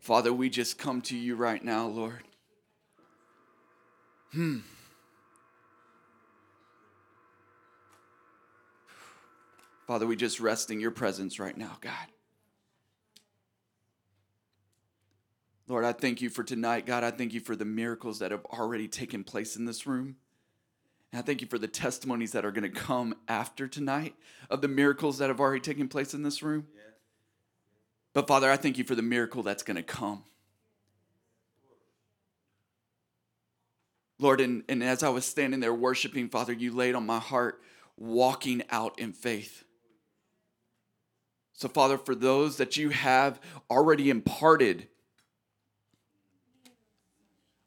Father, we just come to you right now, Lord. Hmm. Father, we just rest in your presence right now, God. Lord, I thank you for tonight. God, I thank you for the miracles that have already taken place in this room. And I thank you for the testimonies that are going to come after tonight of the miracles that have already taken place in this room. But Father, I thank you for the miracle that's going to come. Lord, and, and as I was standing there worshiping, Father, you laid on my heart walking out in faith. So, Father, for those that you have already imparted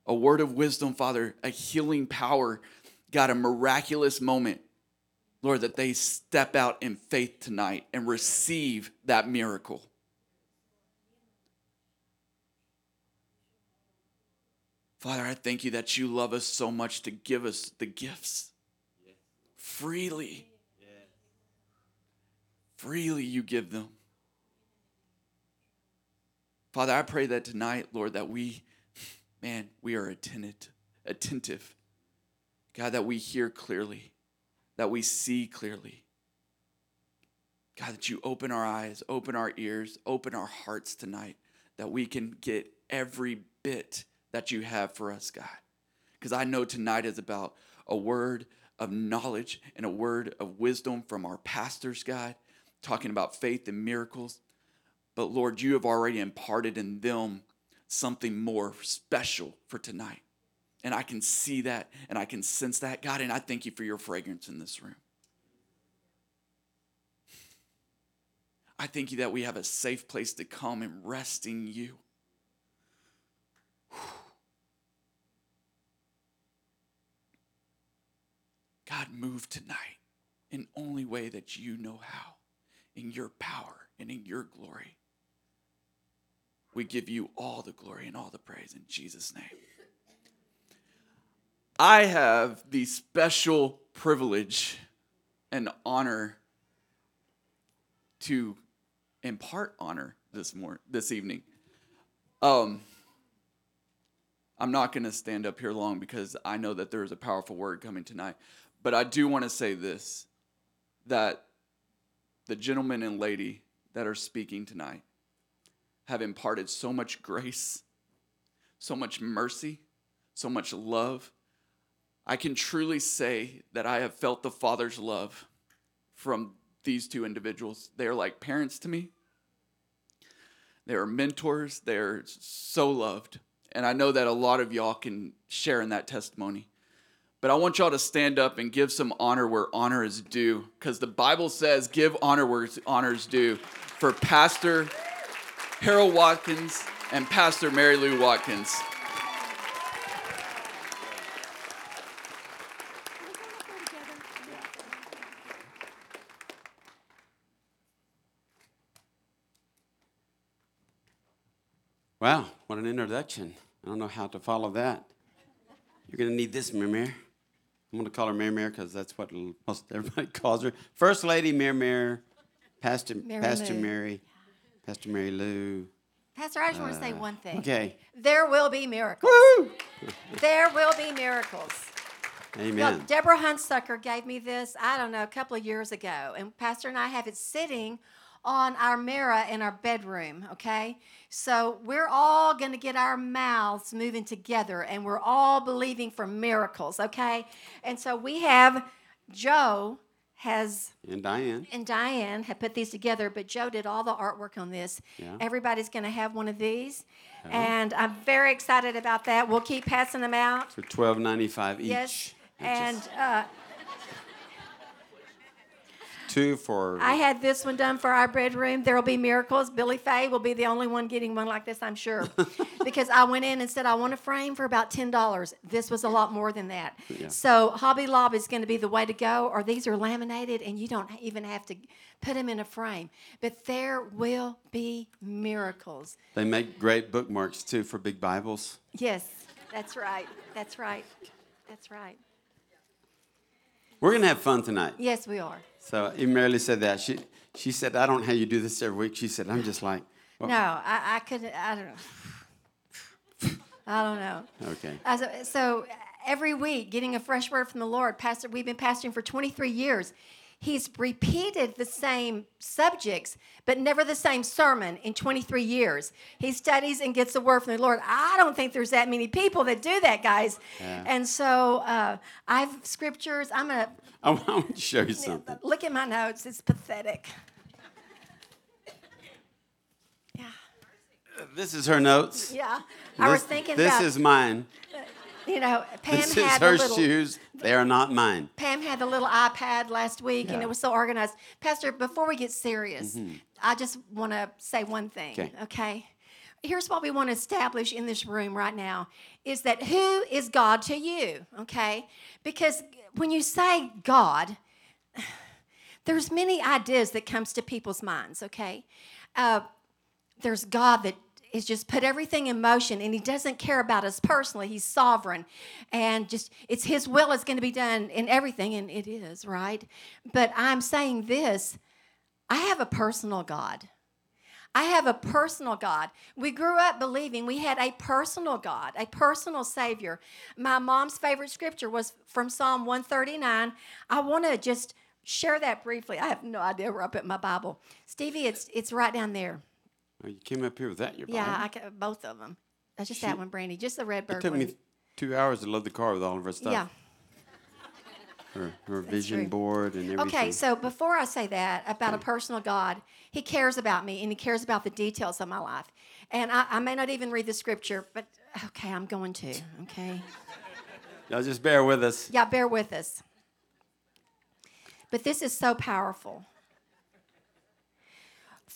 a word of wisdom, Father, a healing power, God, a miraculous moment, Lord, that they step out in faith tonight and receive that miracle. Father, I thank you that you love us so much to give us the gifts freely. Freely you give them. Father, I pray that tonight, Lord, that we, man, we are attentive, attentive. God, that we hear clearly, that we see clearly. God, that you open our eyes, open our ears, open our hearts tonight, that we can get every bit that you have for us, God. Because I know tonight is about a word of knowledge and a word of wisdom from our pastors, God talking about faith and miracles. But Lord, you have already imparted in them something more special for tonight. And I can see that and I can sense that, God. And I thank you for your fragrance in this room. I thank you that we have a safe place to come and rest in you. God, move tonight in only way that you know how in your power and in your glory. We give you all the glory and all the praise in Jesus' name. I have the special privilege and honor to impart honor this morning, this evening. Um, I'm not going to stand up here long because I know that there is a powerful word coming tonight. But I do want to say this that the gentleman and lady that are speaking tonight have imparted so much grace, so much mercy, so much love. I can truly say that I have felt the Father's love from these two individuals. They are like parents to me. They are mentors. They're so loved. And I know that a lot of y'all can share in that testimony. But I want y'all to stand up and give some honor where honor is due. Because the Bible says, give honor where honor is due. For Pastor Harold Watkins and Pastor Mary Lou Watkins. Wow, what an introduction. I don't know how to follow that. You're going to need this, Mary. I'm going to call her Mary Mary because that's what most everybody calls her. First Lady Mary Mary, Pastor Mary Pastor Lou. Mary, Pastor Mary Lou. Pastor, I just want to say one thing. Uh, Okay. There will be miracles. There will be miracles. Amen. Deborah Hunsucker gave me this, I don't know, a couple of years ago. And Pastor and I have it sitting on our mirror in our bedroom, okay? So we're all going to get our mouths moving together and we're all believing for miracles, okay? And so we have Joe has And Diane. and Diane have put these together, but Joe did all the artwork on this. Yeah. Everybody's going to have one of these, and I'm very excited about that. We'll keep passing them out. For twelve ninety five each. Yes, and uh, two for I had this one done for our bedroom. There will be miracles. Billy Faye will be the only one getting one like this, I'm sure, because I went in and said I want a frame for about ten dollars. This was a lot more than that. Yeah. So Hobby Lobby is going to be the way to go, or these are laminated and you don't even have to put them in a frame. But there will be miracles. they make great bookmarks too for big Bibles. Yes, that's right. That's right. That's right. We're gonna have fun tonight. Yes, we are. So even Mary said that. She she said, I don't know how you do this every week. She said, I'm just like, No, I, I couldn't. I don't know. I don't know. Okay. Uh, so, so every week, getting a fresh word from the Lord. Pastor, we've been pastoring for 23 years. He's repeated the same subjects, but never the same sermon in 23 years. He studies and gets the word from the Lord. I don't think there's that many people that do that, guys. Yeah. And so uh, I've scriptures. I'm gonna I want to show you something. look at my notes. It's pathetic. Yeah, This is her notes. yeah. I was thinking This about is mine. You know Pam This is had her little, shoes. They are not mine. Pam had the little iPad last week, and it was so organized. Pastor, before we get serious, I just want to say one thing. Okay. okay? Here's what we want to establish in this room right now: is that who is God to you? Okay, because when you say God, there's many ideas that comes to people's minds. Okay, uh, there's God that is just put everything in motion and he doesn't care about us personally. He's sovereign and just it's his will is going to be done in everything and it is, right? But I'm saying this, I have a personal God. I have a personal God. We grew up believing we had a personal God, a personal Savior. My mom's favorite scripture was from Psalm 139. I want to just share that briefly. I have no idea where I put my Bible. Stevie, it's it's right down there. Oh, you came up here with that in your Yeah? I ca- both of them. That's just that one, Brandy. Just the Redbird It took one. me two hours to load the car with all of her stuff. yeah. Her, her vision board and everything. Okay, so before I say that about a mm. personal God, He cares about me and He cares about the details of my life. And I, I may not even read the scripture, but okay, I'm going to. Okay. Y'all just bear with us. Yeah, bear with us. But this is so powerful.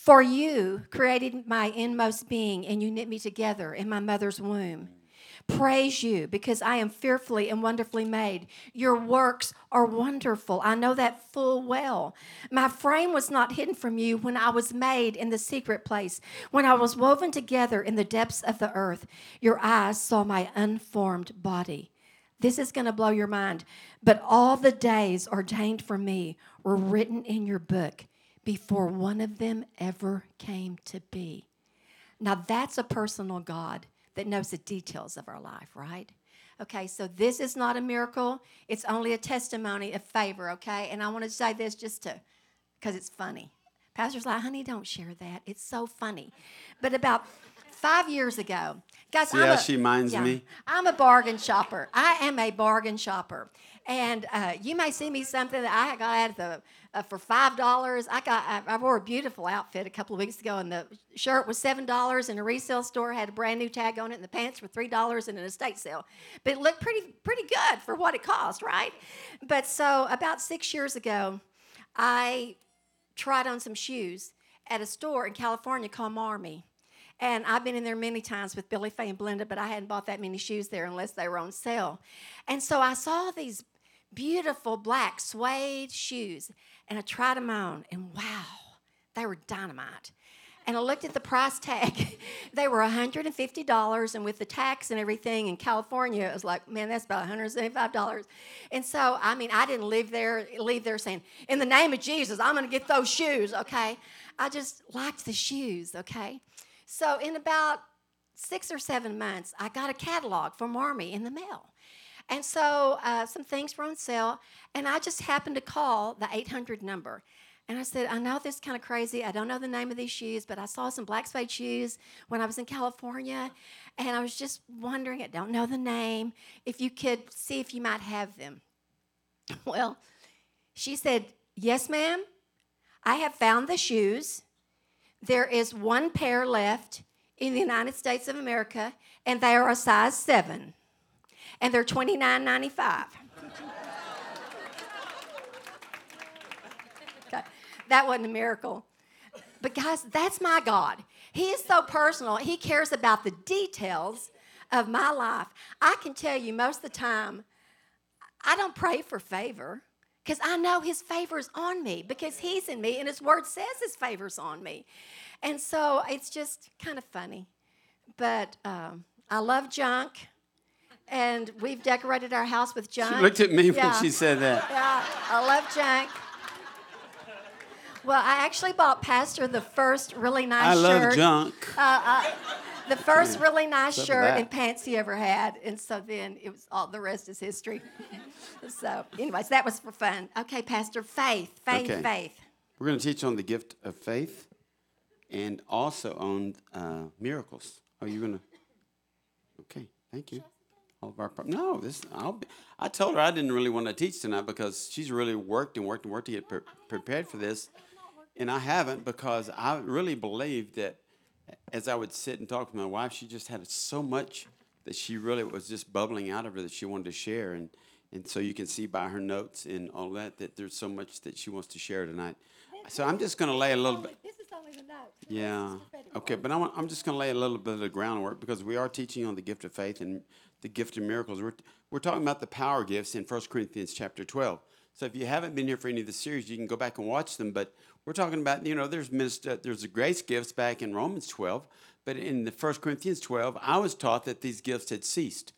For you created my inmost being, and you knit me together in my mother's womb. Praise you because I am fearfully and wonderfully made. Your works are wonderful. I know that full well. My frame was not hidden from you when I was made in the secret place, when I was woven together in the depths of the earth. Your eyes saw my unformed body. This is going to blow your mind. But all the days ordained for me were written in your book before one of them ever came to be. Now, that's a personal God that knows the details of our life, right? Okay, so this is not a miracle. It's only a testimony of favor, okay? And I want to say this just to, because it's funny. Pastor's like, honey, don't share that. It's so funny. But about five years ago, guys, See I'm how a- she minds yeah, me? I'm a bargain shopper. I am a bargain shopper. And uh, you may see me something that I got at the uh, for five dollars. I got I, I wore a beautiful outfit a couple of weeks ago, and the shirt was seven dollars, in a resale store had a brand new tag on it, and the pants were three dollars in an estate sale. But it looked pretty pretty good for what it cost, right? But so about six years ago, I tried on some shoes at a store in California called Marmi. And I've been in there many times with Billy Faye and Blenda, but I hadn't bought that many shoes there unless they were on sale. And so I saw these beautiful black suede shoes, and I tried them on, and wow, they were dynamite. And I looked at the price tag. they were $150, and with the tax and everything in California, it was like, man, that's about $175. And so, I mean, I didn't leave there, leave there saying, in the name of Jesus, I'm to get those shoes, okay? I just liked the shoes, okay? So, in about six or seven months, I got a catalog from Marmi in the mail. And so uh, some things were on sale, and I just happened to call the 800 number. And I said, I know this is kind of crazy. I don't know the name of these shoes, but I saw some black suede shoes when I was in California, and I was just wondering, I don't know the name, if you could see if you might have them. Well, she said, Yes, ma'am. I have found the shoes. There is one pair left in the United States of America, and they are a size seven and they're twenty nine ninety five. okay. That wasn't a miracle. But guys, that's my God. He is so personal. He cares about the details of my life. I can tell you most of the time, I don't pray for favor because I know His favor is on me because He's in me and His Word says His favor's on me. And so it's just kind of funny. But um, I love junk and we've decorated our house with junk. She looked at me Yeah. when she said that. Yeah, I love junk. Well, I actually bought Pastor the first really nice I love shirt. junk. The first really nice Except shirt and pants he ever had, and so then it was all the rest is history. so, anyways, that was for fun. Okay, Pastor, faith, faith, Okay. faith. We're going to teach on the gift of faith and also on uh, miracles. Are you going to? Okay, thank you. All of our pro- no, this I'll be, I told her I didn't really want to teach tonight because she's really worked and worked and worked to get pre- prepared for this, and I haven't because I really believe that as I would sit and talk with my wife, she just had so much that she really was just bubbling out of her that she wanted to share, and and so you can see by her notes and all that that there's so much that she wants to share tonight. So I'm just going to lay a little bit. This is only the note. Yeah. Okay, but I'm, I'm just going to lay a little bit of the groundwork because we are teaching on the gift of faith and the gift of miracles. We're, we're talking about the power gifts in 1 Corinthians chapter 12. So if you haven't been here for any of the series, you can go back and watch them. But we're talking about, you know, there's minister, there's the grace gifts back in Romans 12. But in the 1 Corinthians 12, I was taught that these gifts had ceased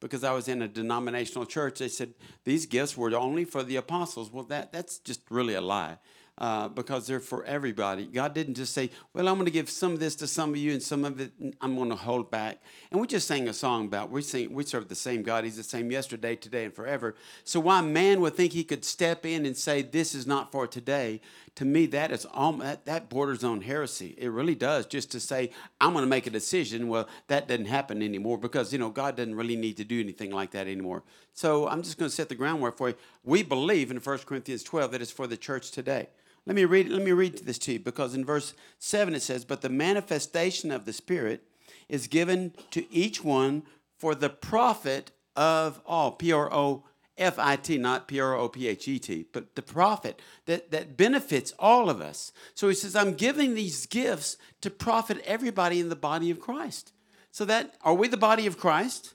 because I was in a denominational church. They said these gifts were only for the apostles. Well, that, that's just really a lie uh, because they're for everybody. God didn't just say, Well, I'm going to give some of this to some of you and some of it I'm going to hold back. And we just sang a song about we sing, we serve the same God. He's the same yesterday, today, and forever. So why man would think he could step in and say, This is not for today, to me, that is all that, that borders on heresy. It really does. Just to say, I'm going to make a decision. Well, that doesn't happen anymore because, you know, God doesn't really need to do anything like that anymore. So I'm just going to set the groundwork for you. We believe in 1 Corinthians 12 that it's for the church today. Let me read let me read this to you because in verse 7 it says, "But the manifestation of the Spirit is given to each one for the profit of all." P R O F I T, not P R O P H E T, but the profit that, that benefits all of us. So he says, I'm giving these gifts to profit everybody in the body of Christ. So that are we the body of Christ?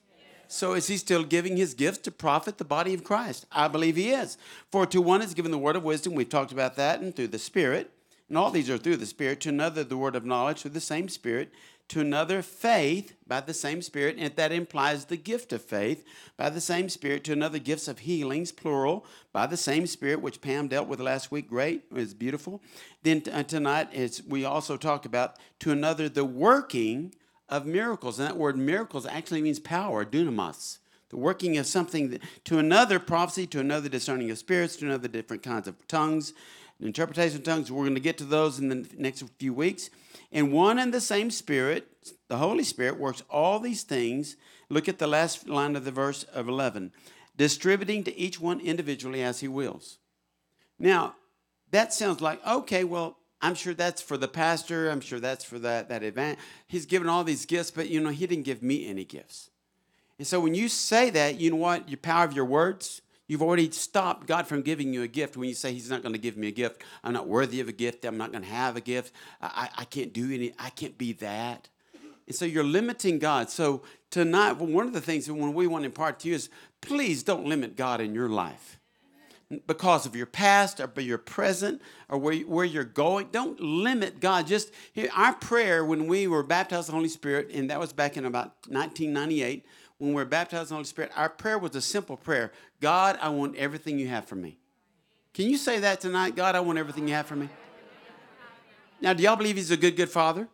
So is he still giving his gifts to profit the body of Christ? I believe he is. For to one is given the word of wisdom, we've talked about that, and through the Spirit, and all these are through the Spirit, to another the word of knowledge through the same Spirit, to another faith by the same Spirit, and that implies the gift of faith by the same Spirit, to another gifts of healings, plural, by the same Spirit, which Pam dealt with last week. Great, it's beautiful. Then uh, tonight, it's, we also talk about to another the working of miracles. And that word miracles actually means power, dunamis. The working of something to another prophecy, to another discerning of spirits, to another different kinds of tongues, interpretation of tongues. We're going to get to those in the next few weeks. And one and the same Spirit, the Holy Spirit, works all these things. Look at the last line of the verse of 11 distributing to each one individually as he wills. Now, that sounds like, okay, well, I'm sure that's for the pastor. I'm sure that's for that, that event. He's given all these gifts, but you know, he didn't give me any gifts. And so when you say that, you know what? Your power of your words, you've already stopped God from giving you a gift. When you say He's not going to give me a gift, I'm not worthy of a gift. I'm not going to have a gift. I, I, can't do any. I can't be that. And so you're limiting God. So tonight, one of the things that when we want to impart to you is, please don't limit God in your life because of your past or your present or where, where you're going. Don't limit God. Just our prayer when we were baptized in the Holy Spirit, and that was back in about 1998, when we were baptized in the Holy Spirit, our prayer was a simple prayer God, I want everything you have for me. Can you say that tonight? God, I want everything you have for me. Now, do y'all believe He's a good, good Father?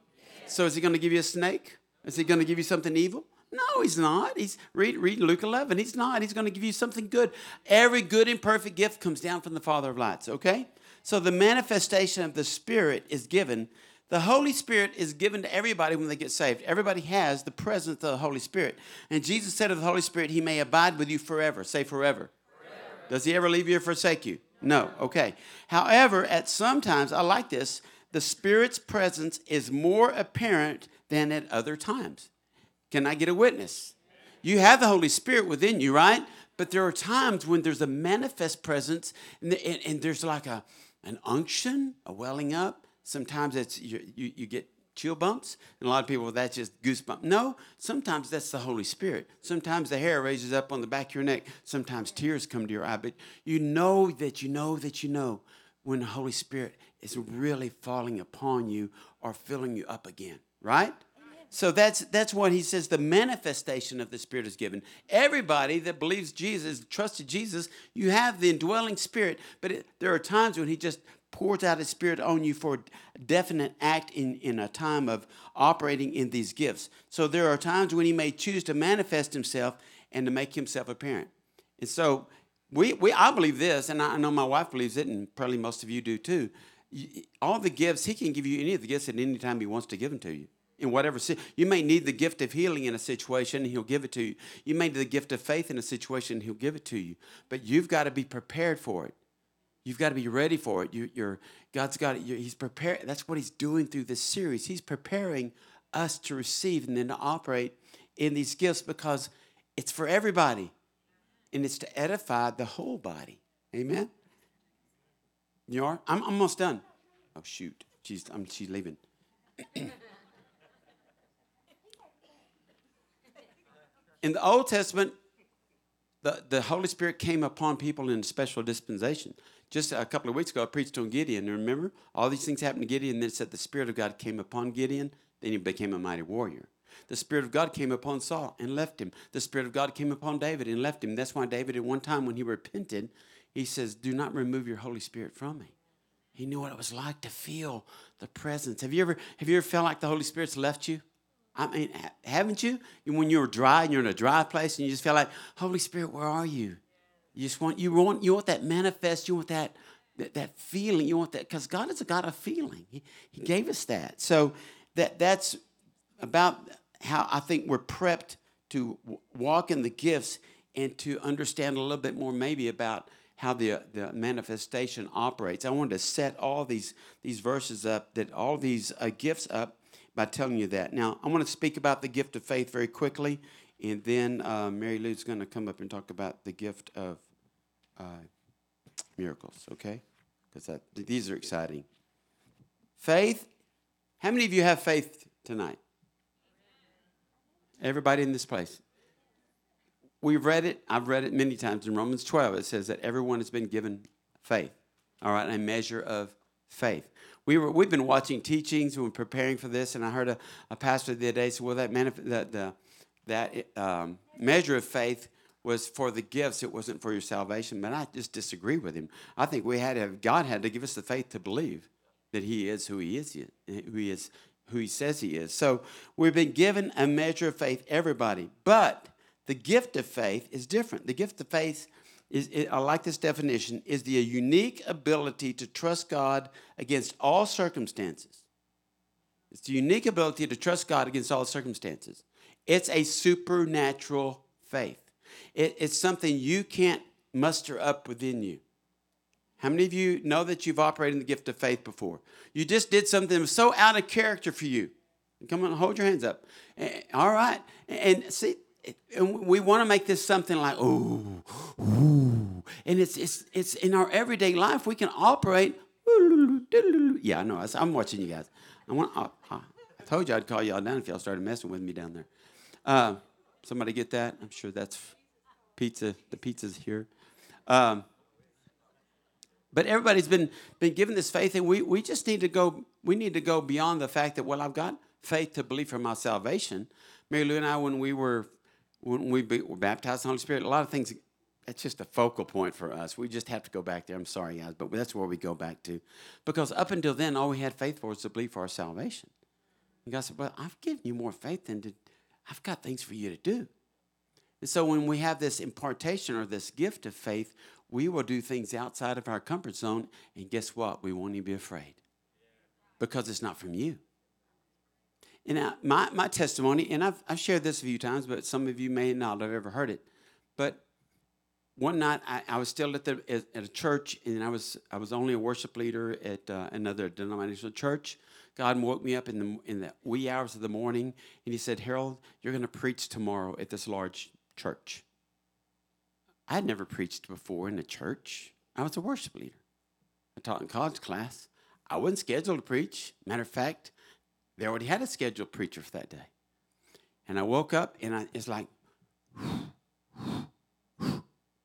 So, is He going to give you a snake? Is He going to give you something evil? No, he's not. He's read read Luke 11. He's not. He's going to give you something good. Every good and perfect gift comes down from the Father of lights, okay? So the manifestation of the Spirit is given. The Holy Spirit is given to everybody when they get saved. Everybody has the presence of the Holy Spirit. And Jesus said of the Holy Spirit, He may abide with you forever. Say forever. forever. Does He ever leave you or forsake you? No. Okay. However, at some times, I like this, the Spirit's presence is more apparent than at other times. Can I get a witness? You have the Holy Spirit within you, right? But there are times when there's a manifest presence and, and, and there's like a, an unction, a welling up. Sometimes it's you, you, you get chill bumps, and a lot of people, that's just goosebumps. No, sometimes that's the Holy Spirit. Sometimes the hair raises up on the back of your neck. Sometimes tears come to your eye. But you know that you know that you know when the Holy Spirit is really falling upon you or filling you up again, right? So that's that's what he says. The manifestation of the Spirit is given. Everybody that believes Jesus, trusted Jesus, you have the indwelling Spirit. But it, there are times when He just pours out his spirit on you for a definite act in, in a time of operating in these gifts. So there are times when he may choose to manifest himself and to make himself apparent. And so we, we I believe this, and I know my wife believes it, and probably most of you do too. All the gifts, he can give you any of the gifts at any time he wants to give them to you in whatever you may need the gift of healing in a situation and he'll give it to you. You may need the gift of faith in a situation and he'll give it to you. But you've got to be prepared for it. You've got to be ready for it. You, are god's got it. He's prepared that's what he's doing through this series. He's preparing us to receive and then to operate in these gifts because it's for everybody and it's to edify the whole body. Amen? You are? I'm almost done. Oh shoot. She's, I'm, she's leaving in the Old Testament, the, the Holy Spirit came upon people in special dispensation. Just a couple of weeks ago, I preached on Gideon. Remember? All these things happened to Gideon, then it said the Spirit of God came upon Gideon, then he became a mighty warrior. The Spirit of God came upon Saul and left him. The Spirit of God came upon David and left him. That's why David, at one time when he repented, he says, Do not remove your Holy Spirit from me. He knew what it was like to feel the presence. Have you ever have you ever felt like the Holy Spirit's left you? I mean, haven't you? When you're dry and you're in a dry place and you just feel like, Holy Spirit, where are you? You just want you want you want that manifest. You want that that, that feeling. You want that because God is a God of feeling. He, he gave us that. So that that's about how I think we're prepped to walk in the gifts and to understand a little bit more maybe about how the, the manifestation operates. I wanted to set all these these verses up, that all these uh, gifts up by telling you that. Now, I want to speak about the gift of faith very quickly, and then uh, Mary Lou's going to come up and talk about the gift of uh, miracles, okay? Because these are exciting. Faith. How many of you have faith tonight? Everybody in this place. We've read it. I've read it many times in Romans 12. It says that everyone has been given faith, all right, a measure of faith we were we've been watching teachings and we're preparing for this, and I heard a, a pastor the other day say, "Well, that manif- that the, that um, measure of faith was for the gifts; it wasn't for your salvation." But I just disagree with him. I think we had to have, God had to give us the faith to believe that He is who He is, who He is, who He says He is. So we've been given a measure of faith, everybody, but the gift of faith is different. The gift of faith is, I like this definition, is the unique ability to trust God against all circumstances. It's the unique ability to trust God against all circumstances. It's a supernatural faith. It, it's something you can't muster up within you. How many of you know that you've operated in the gift of faith before? You just did something so out of character for you. Come on, hold your hands up. All right. And see, and we want to make this something like, oh, ooh. And it's, it's, it's in our everyday life, we can operate. Yeah, I know. I'm watching you guys. I, want, I, I told you I'd call y'all down if y'all started messing with me down there. Uh, somebody get that? I'm sure that's pizza. The pizza's here. Um, but everybody's been, been given this faith, and we, we just need to go, we need to go beyond the fact that, well, I've got faith to believe for my salvation. Mary Lou and I, when we were when we be, were baptized in the Holy Spirit, a lot of things, that's just a focal point for us. We just have to go back there. I'm sorry, guys, but that's where we go back to. Because up until then, all we had faith for was to believe for our salvation. And God said, Well, I've given you more faith than to, I've got things for you to do. And so when we have this impartation or this gift of faith, we will do things outside of our comfort zone. And guess what? We won't even be afraid because it's not from you. And I, my, my testimony, and I've, I've shared this a few times, but some of you may not have ever heard it. But one night I, I was still at, the, at, at, a church, and I was, I was only a worship leader at uh, another denominational church. God woke me up in the, in the wee hours of the morning, and He said, Harold, you're going to preach tomorrow at this large church. I had never preached before in a church. I was a worship leader. I taught in college class. I wasn't scheduled to preach. Matter of fact, they already had a scheduled preacher for that day. And I woke up and I, it's like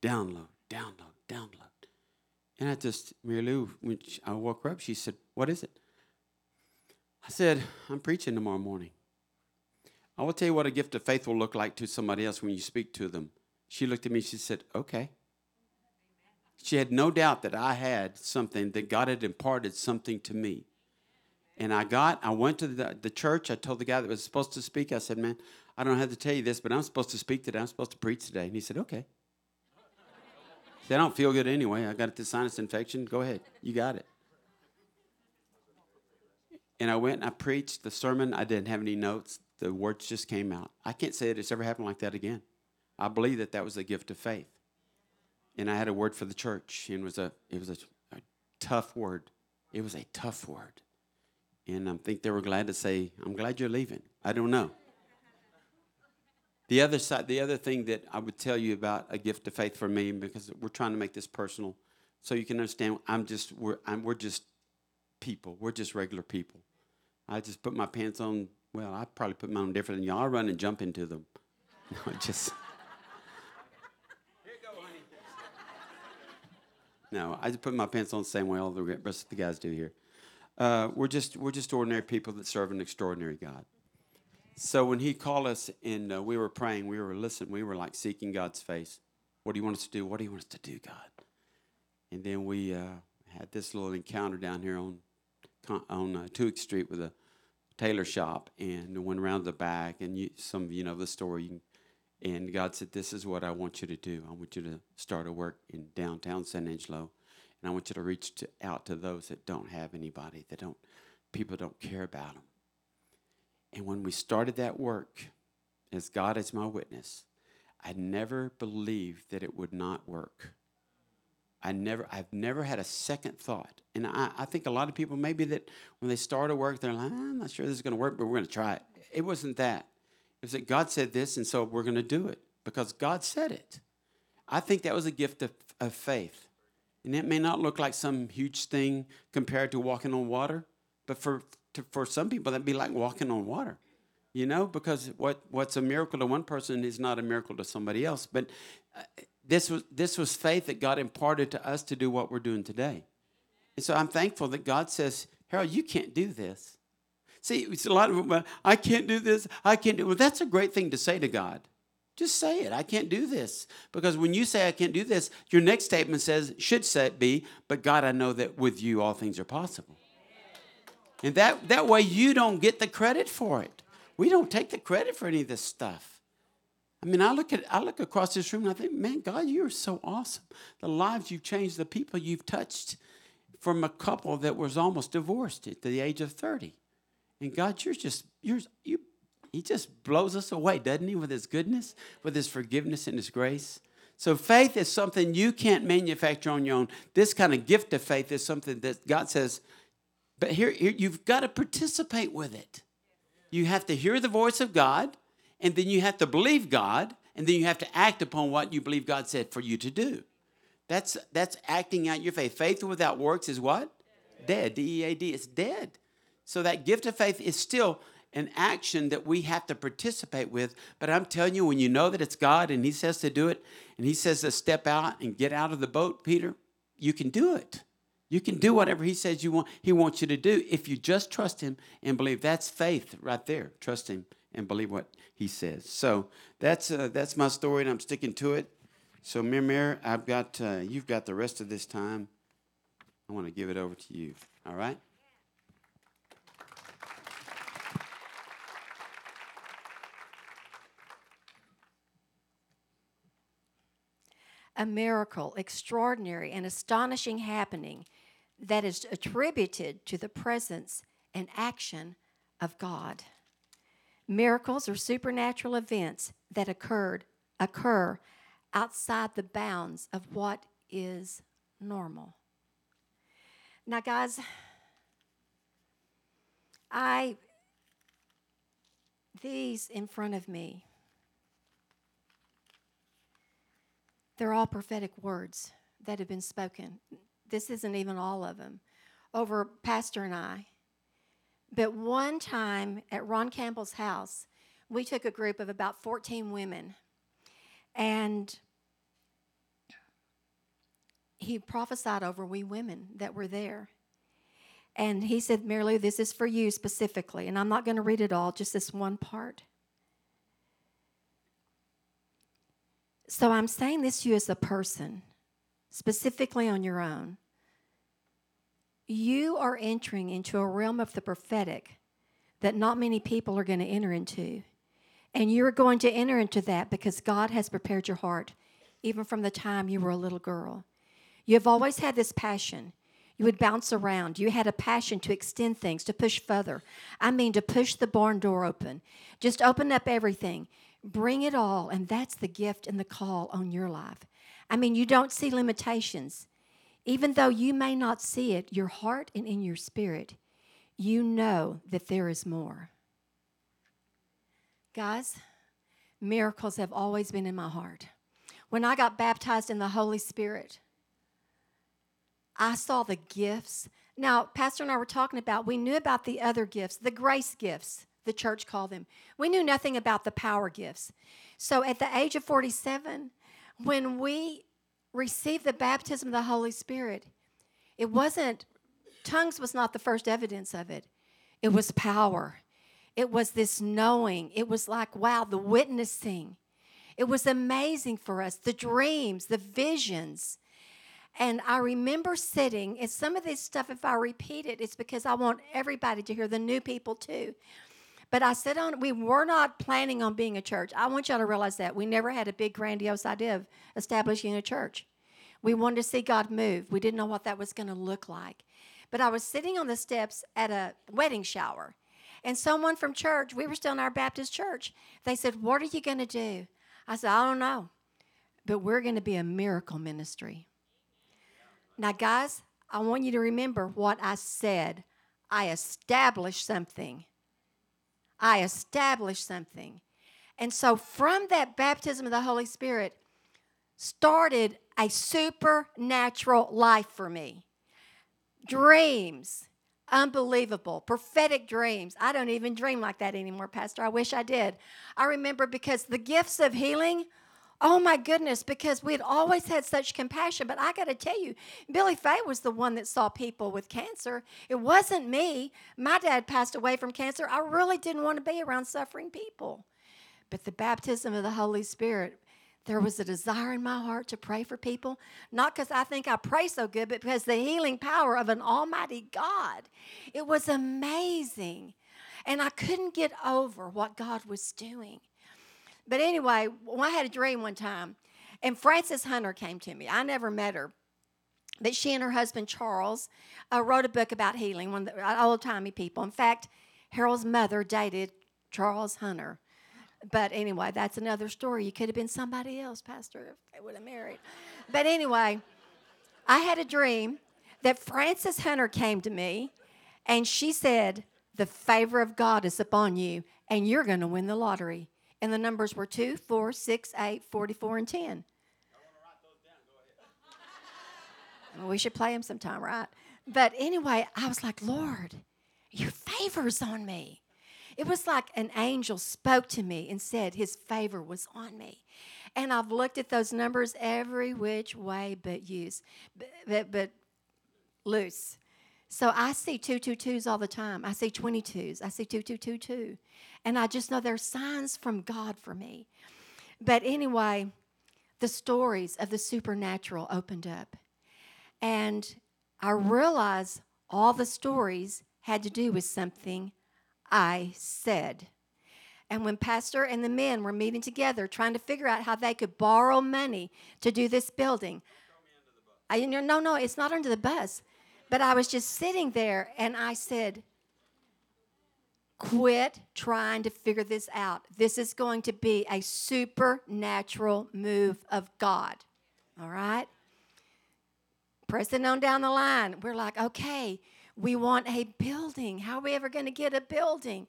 download, download, download. And I just, Mary Lou, when I woke her up, she said, What is it? I said, I'm preaching tomorrow morning. I will tell you what a gift of faith will look like to somebody else when you speak to them. She looked at me, she said, Okay. She had no doubt that I had something, that God had imparted something to me. And I got, I went to the, the church. I told the guy that was supposed to speak, I said, Man, I don't have to tell you this, but I'm supposed to speak today. I'm supposed to preach today. And he said, Okay. He said, I don't feel good anyway. I got the sinus infection. Go ahead. You got it. And I went and I preached the sermon. I didn't have any notes. The words just came out. I can't say that it's ever happened like that again. I believe that that was a gift of faith. And I had a word for the church, and it was a it was a, a tough word. It was a tough word, and I think they were glad to say, "I'm glad you're leaving." I don't know. The other side, the other thing that I would tell you about a gift of faith for me, because we're trying to make this personal, so you can understand. I'm just we're I'm, we're just people. We're just regular people. I just put my pants on. Well, I probably put mine on different than y'all. I run and jump into them. No, just. No, I just put my pants on the same way all the rest of the guys do here. Uh, we're just we're just ordinary people that serve an extraordinary God. So when He called us and uh, we were praying, we were listening, we were like seeking God's face. What do you want us to do? What do you want us to do, God? And then we uh, had this little encounter down here on on uh, Twohig Street with a tailor shop, and went around the back. And you, some of you know the story. And God said, This is what I want you to do. I want you to start a work in downtown San Angelo. And I want you to reach to, out to those that don't have anybody, that don't, people don't care about them. And when we started that work, as God is my witness, I never believed that it would not work. I never, I've never had a second thought. And I, I think a lot of people, maybe that when they start a work, they're like, I'm not sure this is going to work, but we're going to try it. It wasn't that. It was that God said this, and so we're going to do it because God said it. I think that was a gift of, of faith. And it may not look like some huge thing compared to walking on water, but for, to, for some people, that'd be like walking on water, you know, because what, what's a miracle to one person is not a miracle to somebody else. But uh, this, was, this was faith that God imparted to us to do what we're doing today. And so I'm thankful that God says, Harold, you can't do this. See, it's a lot of I can't do this. I can't do Well, that's a great thing to say to God. Just say it. I can't do this. Because when you say I can't do this, your next statement says, should say be, but God, I know that with you all things are possible. And that, that way you don't get the credit for it. We don't take the credit for any of this stuff. I mean, I look at I look across this room and I think, man, God, you are so awesome. The lives you've changed, the people you've touched from a couple that was almost divorced at the age of 30. And God, you're just, you're, you, He just blows us away, doesn't He, with His goodness, with His forgiveness and His grace? So faith is something you can't manufacture on your own. This kind of gift of faith is something that God says, but here, here you've got to participate with it. You have to hear the voice of God, and then you have to believe God, and then you have to act upon what you believe God said for you to do. That's that's acting out your faith. Faith without works is what? Dead. D E A D. It's dead. So that gift of faith is still an action that we have to participate with. But I'm telling you, when you know that it's God and He says to do it, and He says to step out and get out of the boat, Peter, you can do it. You can do whatever He says you want. He wants you to do if you just trust Him and believe. That's faith right there. Trust Him and believe what He says. So that's uh, that's my story, and I'm sticking to it. So, Mir I've got uh, you've got the rest of this time. I want to give it over to you. All right. A miracle, extraordinary, and astonishing happening that is attributed to the presence and action of God. Miracles are supernatural events that occurred occur outside the bounds of what is normal. Now guys, I these in front of me They're all prophetic words that have been spoken. This isn't even all of them over Pastor and I. But one time at Ron Campbell's house, we took a group of about 14 women and he prophesied over we women that were there. And he said, Mary Lou, this is for you specifically. And I'm not going to read it all, just this one part. So I'm saying this to you as a person. specifically on your own, you are entering into a realm of the prophetic that not many people are going to enter into. And you're going to enter into that because God has prepared your heart, even from the time you were a little girl. You have always had this passion. You would bounce around. You had a passion to extend things, to push further. I mean, to push the barn door open. Just open up everything. Bring it all. And that's the gift and the call on your life. I mean, you don't see limitations. Even though you may not see it, your heart and in your spirit, you know that there is more. Guys, miracles have always been in my heart. When I got baptized in the Holy Spirit, I saw the gifts. Now, Pastor and I were talking about, we knew about the other gifts, the grace gifts, the church called them. We knew nothing about the power gifts. So at the age of 47, when we received the baptism of the Holy Spirit, it wasn't, tongues was not the first evidence of it, it was power. It was this knowing. It was like, wow, the witnessing. It was amazing for us. The dreams, the visions. And I remember sitting, and some of this stuff, if I repeat it, it's because I want everybody to hear the new people too. But I said on, we were not planning on being a church. I want y'all to realize that. We never had a big, grandiose idea of establishing a church. We wanted to see God move. We didn't know what that was going to look like. But I was sitting on the steps at a wedding shower, and someone from church, we were still in our Baptist church, they said, What are you going to do? I said, I don't know, but we're going to be a miracle ministry. Now, guys, I want you to remember what I said. I established something. I established something. And so, from that baptism of the Holy Spirit, started a supernatural life for me. Dreams, unbelievable, prophetic dreams. I don't even dream like that anymore, Pastor. I wish I did. I remember because the gifts of healing, oh my goodness, because we had always had such compassion. But I got to tell you, Billy Fay was the one that saw people with cancer. It wasn't me. My dad passed away from cancer. I really didn't want to be around suffering people. But the baptism of the Holy Spirit there was a desire in my heart to pray for people, not because I think I pray so good, but because the healing power of an almighty God. It was amazing. And I couldn't get over what God was doing. But anyway, I had a dream one time, and Frances Hunter came to me. I never met her, but she and her husband Charles uh, wrote a book about healing, one of the old timey people. In fact, Harold's mother dated Charles Hunter. But anyway, that's another story. You could have been somebody else, Pastor, if they would have married. But anyway, I had a dream that Frances Hunter came to me and she said, The favor of God is upon you and you're going to win the lottery. And the numbers were 2, 4, 6, 8, 44, and 10. Well, we should play them sometime, right? But anyway, I was like, Lord, your favor's on me. It was like an angel spoke to me and said his favor was on me. And I've looked at those numbers every which way but use, but, but, but loose. So I see two two twos all the time. I see 22s. I see 2222. And I just know there's signs from God for me. But anyway, the stories of the supernatural opened up. And I realized all the stories had to do with something I said. And when Pastor and the men were meeting together, trying to figure out how they could borrow money to do this building, I, no, no, it's not under the bus. But I was just sitting there and I said, Quit trying to figure this out. This is going to be a supernatural move of God. All right? Pressing on down the line, we're like, okay, we want a building. How are we ever going to get a building?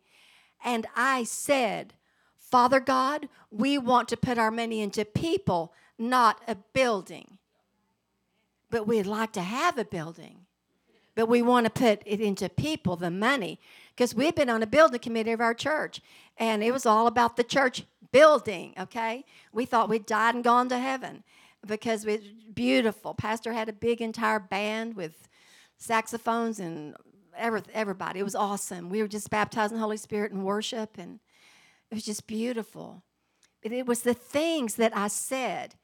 And I said, Father God, we want to put our money into people, not a building. But we'd like to have a building. But we want to put it into people, the money. Because we've been on a building committee of our church, and it was all about the church building, okay? We thought we'd died and gone to heaven because it was beautiful. Pastor had a big entire band with saxophones and every, everybody. It was awesome. We were just baptized in the Holy Spirit and worship, and it was just beautiful. But it was the things that I said.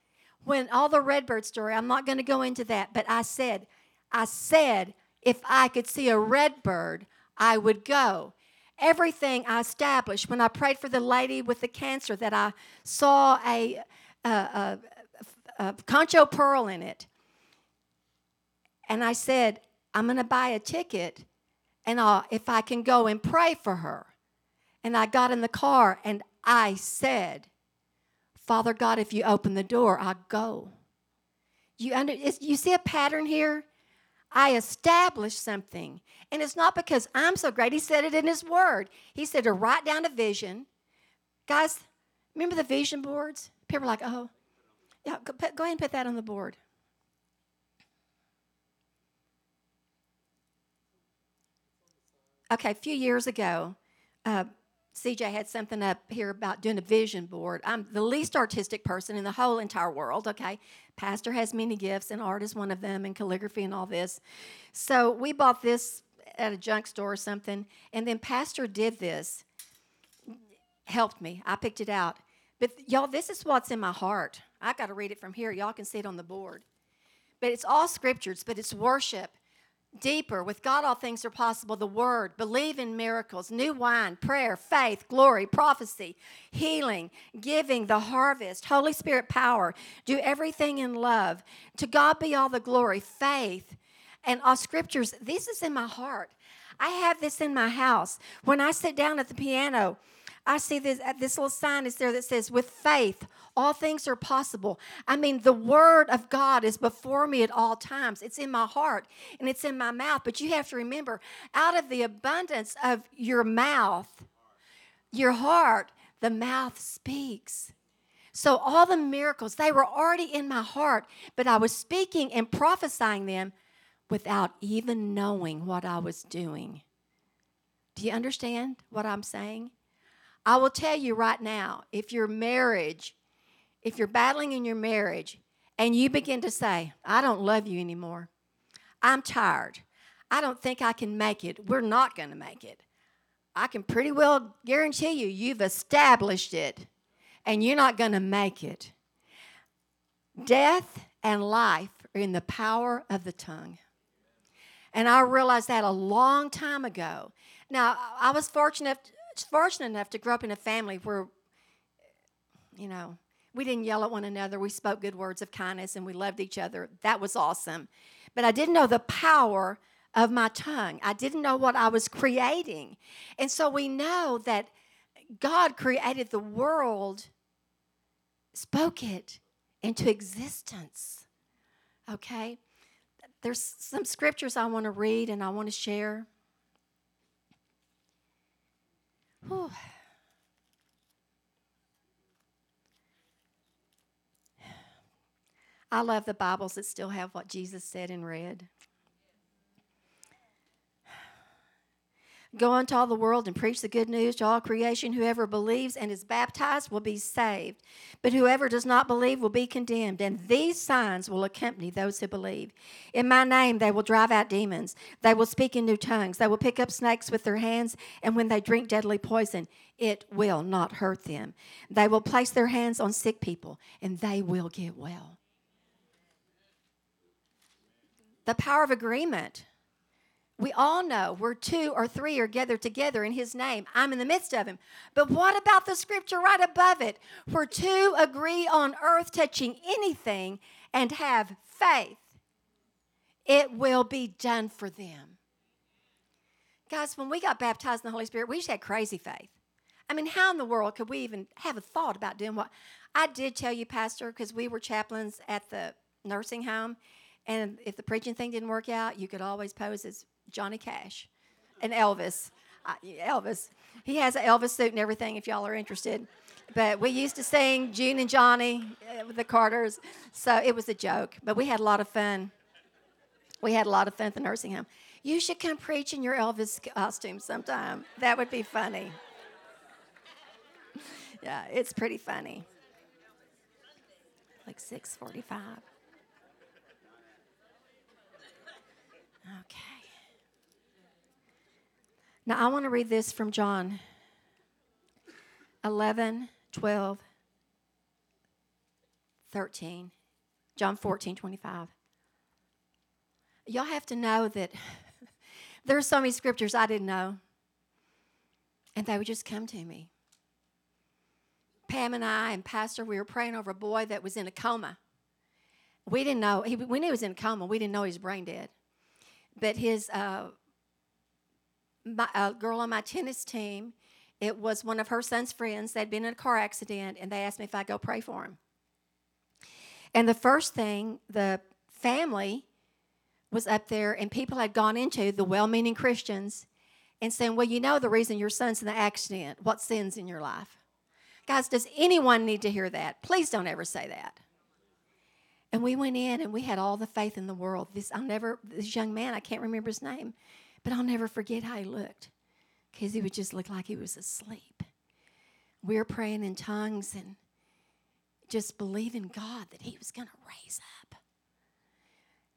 when all the redbird story, I'm not going to go into that, but I said, I said, if I could see a red bird, I would go. Everything I established when I prayed for the lady with the cancer that I saw a, a, a, a concho pearl in it. And I said, I'm going to buy a ticket and I'll, if I can go and pray for her. And I got in the car and I said, Father God, if you open the door, I'll go. You, under, you see a pattern here? I established something. And it's not because I'm so great. He said it in His Word. He said to write down a vision. Guys, remember the vision boards? People are like, oh, yeah, go, put, go ahead and put that on the board. Okay, a few years ago, uh, CJ had something up here about doing a vision board. I'm the least artistic person in the whole entire world, okay? Pastor has many gifts, and art is one of them, and calligraphy and all this. So we bought this at a junk store or something, and then Pastor did this, helped me. I picked it out. But y'all, this is what's in my heart. I got to read it from here. Y'all can see it on the board. But it's all scriptures, but it's worship deeper. With God, all things are possible. The Word, believe in miracles, new wine, prayer, faith, glory, prophecy, healing, giving, the harvest, Holy Spirit power. Do everything in love. To God be all the glory, faith, and all scriptures. This is in my heart. I have this in my house. When I sit down at the piano, I see this, uh, this little sign is there that says, with faith, all things are possible. I mean, the word of God is before me at all times. It's in my heart and it's in my mouth. But you have to remember, out of the abundance of your mouth, your heart, the mouth speaks. So all the miracles, they were already in my heart, but I was speaking and prophesying them without even knowing what I was doing. Do you understand what I'm saying? I will tell you right now if your marriage, if you're battling in your marriage and you begin to say, I don't love you anymore, I'm tired, I don't think I can make it, we're not going to make it. I can pretty well guarantee you, you've established it and you're not going to make it. Death and life are in the power of the tongue. And I realized that a long time ago. Now, I was fortunate fortunate enough to grow up in a family where, you know, we didn't yell at one another. We spoke good words of kindness and we loved each other. That was awesome. But I didn't know the power of my tongue. I didn't know what I was creating. And so we know that God created the world, spoke it into existence. Okay? There's some scriptures I want to read and I want to share. Whew. I love the Bibles that still have what Jesus said in red. Go into all the world and preach the good news to all creation. Whoever believes and is baptized will be saved, but whoever does not believe will be condemned. And these signs will accompany those who believe. In my name, they will drive out demons. They will speak in new tongues. They will pick up snakes with their hands, and when they drink deadly poison, it will not hurt them. They will place their hands on sick people, and they will get well. The power of agreement. We all know where two or three are gathered together in his name. I'm in the midst of him. But what about the scripture right above it? Where two agree on earth touching anything and have faith, it will be done for them. Guys, when we got baptized in the Holy Spirit, we just had crazy faith. I mean, how in the world could we even have a thought about doing what? I did tell you, Pastor, because we were chaplains at the nursing home, and if the preaching thing didn't work out, you could always pose as Johnny Cash and Elvis. Uh, Elvis. He has an Elvis suit and everything if y'all are interested. But we used to sing June and Johnny uh, with the Carters. So it was a joke. But we had a lot of fun. We had a lot of fun at the nursing home. You should come preach in your Elvis costume sometime. That would be funny. Yeah, it's pretty funny. Like 645. Okay. Now, I want to read this from John 11, 12, 13, John 14, 25. Y'all have to know that there are so many scriptures I didn't know. And they would just come to me. Pam and I and Pastor, we were praying over a boy that was in a coma. We didn't know, he, we knew he was in a coma. We didn't know he was brain dead. But his, uh, my, a girl on my tennis team, it was one of her son's friends. They'd been in a car accident, and they asked me if I'd go pray for him. And the first thing, the family was up there, and people had gone into the well meaning Christians and saying, Well, you know the reason your son's in the accident, what sin's in your life. Guys, does anyone need to hear that? Please don't ever say that. And we went in and we had all the faith in the world. This I'll never this young man, I can't remember his name, but I'll never forget how he looked. Because he would just look like he was asleep. We were praying in tongues and just believing God that he was gonna raise up.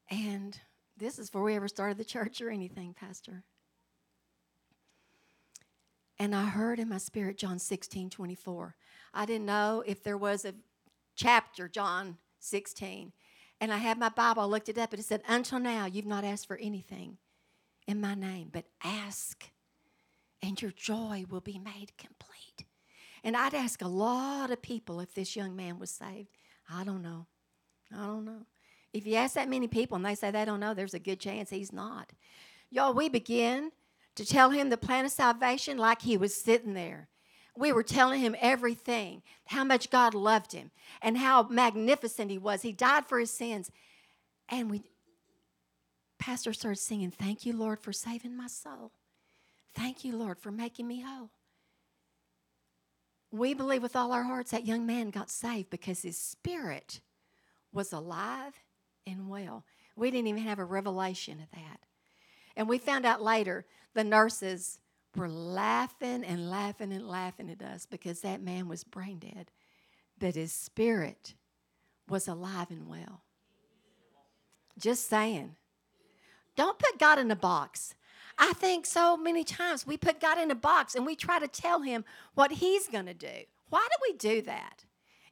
And this is before we ever started the church or anything, Pastor. And I heard in my spirit John 16, 24. I didn't know if there was a chapter, John 16. And I had my Bible, I looked it up, and it said, Until now, you've not asked for anything in my name, but ask, and your joy will be made complete. And I'd ask a lot of people if this young man was saved. I don't know. I don't know. If you ask that many people and they say they don't know, there's a good chance he's not. Y'all, we begin to tell him the plan of salvation like he was sitting there. We were telling him everything, how much God loved him, and how magnificent he was. He died for his sins. And we, Pastor started singing, Thank you, Lord, for saving my soul. Thank you, Lord, for making me whole. We believe with all our hearts that young man got saved because his spirit was alive and well. We didn't even have a revelation of that. And we found out later the nurses were laughing and laughing and laughing at us because that man was brain dead, but his spirit was alive and well. Just saying. Don't put God in a box. I think so many times we put God in a box and we try to tell him what he's going to do. Why do we do that?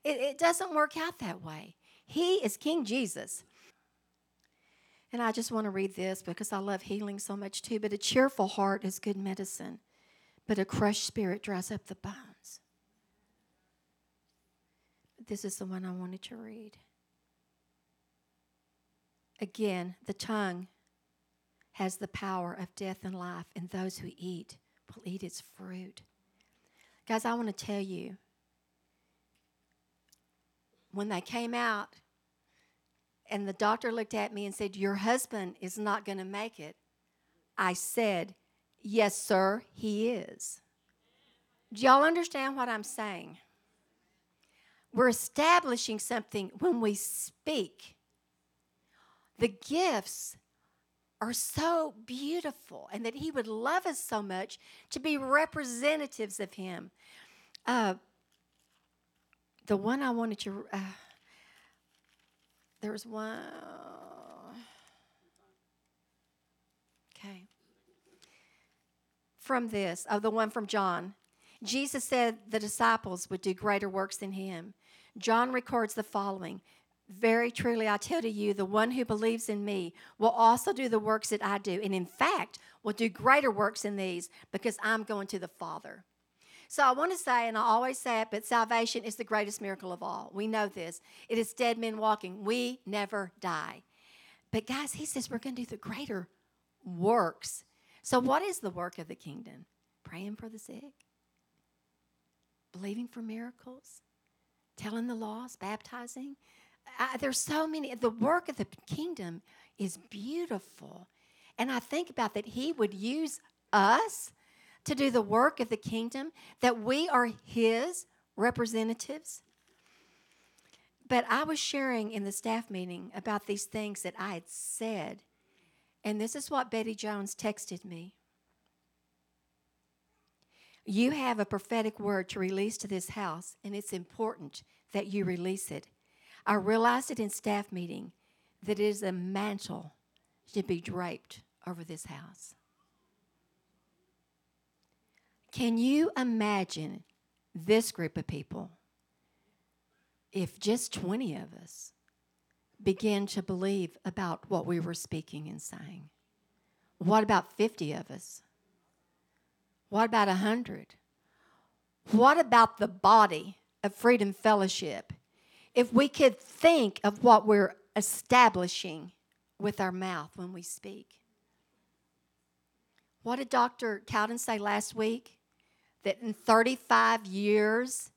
It, it doesn't work out that way. He is King Jesus. And I just want to read this because I love healing so much too. But a cheerful heart is good medicine, but a crushed spirit dries up the bones. This is the one I wanted to read. Again, the tongue has the power of death and life, and those who eat will eat its fruit. Guys, I want to tell you when they came out and the doctor looked at me and said, Your husband is not going to make it. I said, Yes, sir, he is. Do y'all understand what I'm saying? We're establishing something when we speak. The gifts are so beautiful, and that He would love us so much to be representatives of Him. Uh, the one I wanted to. Uh, there was one. Okay. From this, of oh, the one from John. Jesus said the disciples would do greater works than him. John records the following Very truly, I tell to you, the one who believes in me will also do the works that I do, and in fact, will do greater works than these because I'm going to the Father. So I want to say, and I always say it, but salvation is the greatest miracle of all. We know this. It is dead men walking. We never die. But guys, he says we're going to do the greater works. So, what is the work of the kingdom? Praying for the sick, believing for miracles, telling the lost, baptizing. I, there's so many. The work of the kingdom is beautiful. And I think about that he would use us to do the work of the kingdom, that we are His representatives. But I was sharing in the staff meeting about these things that I had said, and this is what Betty Jones texted me. You have a prophetic word to release to this house, and it's important that you release it. I realized it in staff meeting that it is a mantle should be draped over this house. Can you imagine this group of people if just 20 of us begin to believe about what we were speaking and saying? What about 50 of us? What about 100? What about the body of Freedom Fellowship? If we could think of what we're establishing with our mouth when we speak. What did Dr. Cowden say last week? That in 35 years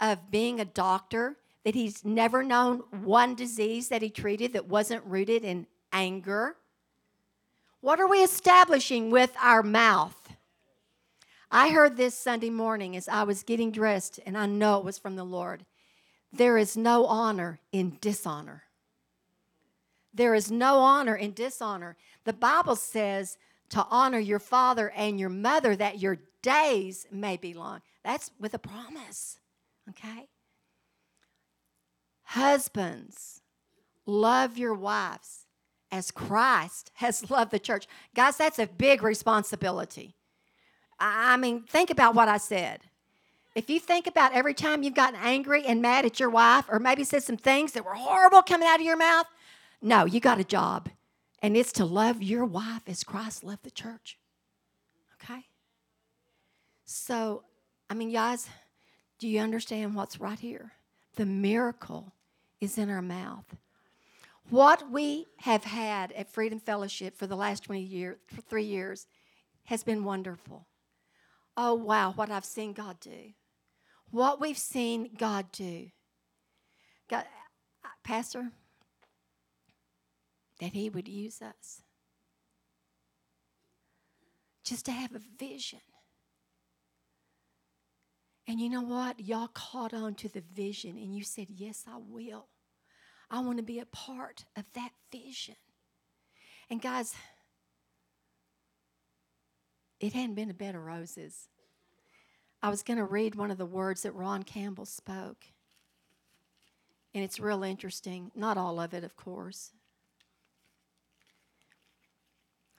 of being a doctor, that he's never known one disease that he treated that wasn't rooted in anger. What are we establishing with our mouth? I heard this Sunday morning as I was getting dressed, and I know it was from the Lord. There is no honor in dishonor. There is no honor in dishonor. The Bible says to honor your father and your mother that your days may be long. That's with a promise, okay? Husbands, love your wives as Christ has loved the church. Guys, that's a big responsibility. I mean, think about what I said. If you think about every time you've gotten angry and mad at your wife, or maybe said some things that were horrible coming out of your mouth, no, you got a job. And it's to love your wife as Christ loved the church. Okay? So, I mean, guys, do you understand what's right here? The miracle is in our mouth. What we have had at Freedom Fellowship for the last 20 years, for three years, has been wonderful. Oh, wow, what I've seen God do. What we've seen God do. God, uh, Pastor, that He would use us just to have a vision. And you know what? Y'all caught on to the vision and you said, Yes, I will. I want to be a part of that vision. And guys, it hadn't been a bed of roses. I was going to read one of the words that Ron Campbell spoke. And it's real interesting. Not all of it, of course.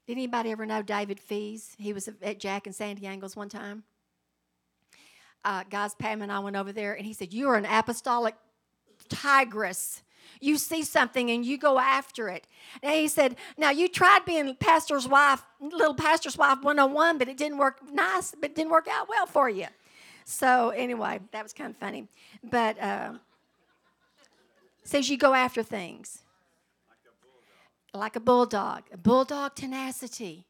Did anybody ever know David Fees? He was at Jack and Sandy Angles one time. Uh, guys, Pam and I went over there, and he said, You are an apostolic tigress. You see something and you go after it. And he said, Now you tried being pastor's wife, little pastor's wife 101, but it didn't work nice, but it didn't work out well for you. So, anyway, that was kind of funny. But uh, says you go after things like a bulldog, a bulldog tenacity.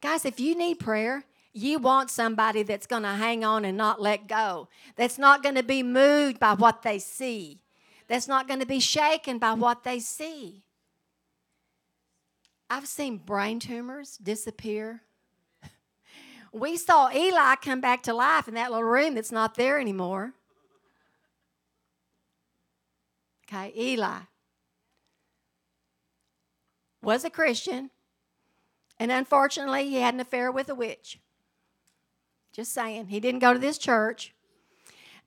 Guys, if you need prayer, you want somebody that's going to hang on and not let go, that's not going to be moved by what they see, that's not going to be shaken by what they see. I've seen brain tumors disappear. We saw Eli come back to life in that little room that's not there anymore. Okay, Eli was a Christian, and unfortunately, he had an affair with a witch. Just saying, he didn't go to this church.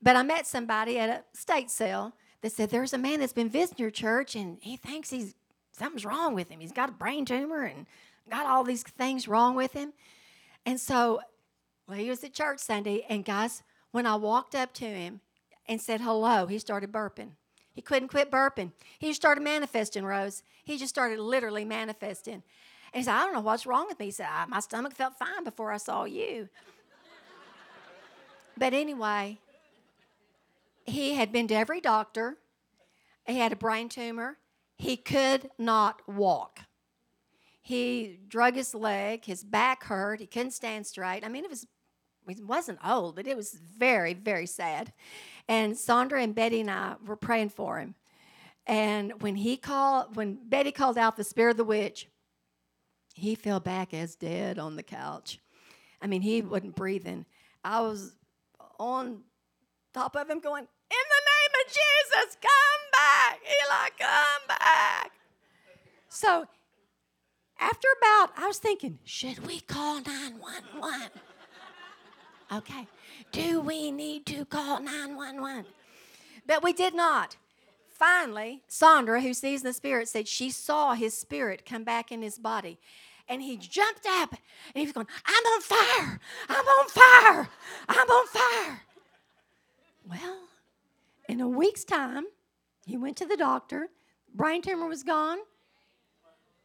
But I met somebody at a state sale that said there's a man that's been visiting your church, and he thinks he's something's wrong with him. He's got a brain tumor and got all these things wrong with him. And so, well, he was at church Sunday, and guys, when I walked up to him and said hello, he started burping. He couldn't quit burping. He just started manifesting, Rose. He just started literally manifesting. And he said, I don't know what's wrong with me. He said, My stomach felt fine before I saw you. but anyway, he had been to every doctor. He had a brain tumor. He could not walk. He drug his leg, his back hurt, he couldn't stand straight. I mean, it was it wasn't old, but it was very, very sad. And Sandra and Betty and I were praying for him. And when he called, when Betty called out the spirit of the witch, he fell back as dead on the couch. I mean, he wasn't breathing. I was on top of him going, In the name of Jesus, come back. Eli, come back. So after about, I was thinking, should we call 911? Okay. Do we need to call 911? But we did not. Finally, Sandra, who sees the spirit, said she saw his spirit come back in his body. And he jumped up and he was going, I'm on fire! I'm on fire! I'm on fire! Well, in a week's time, he went to the doctor. brain tumor was gone.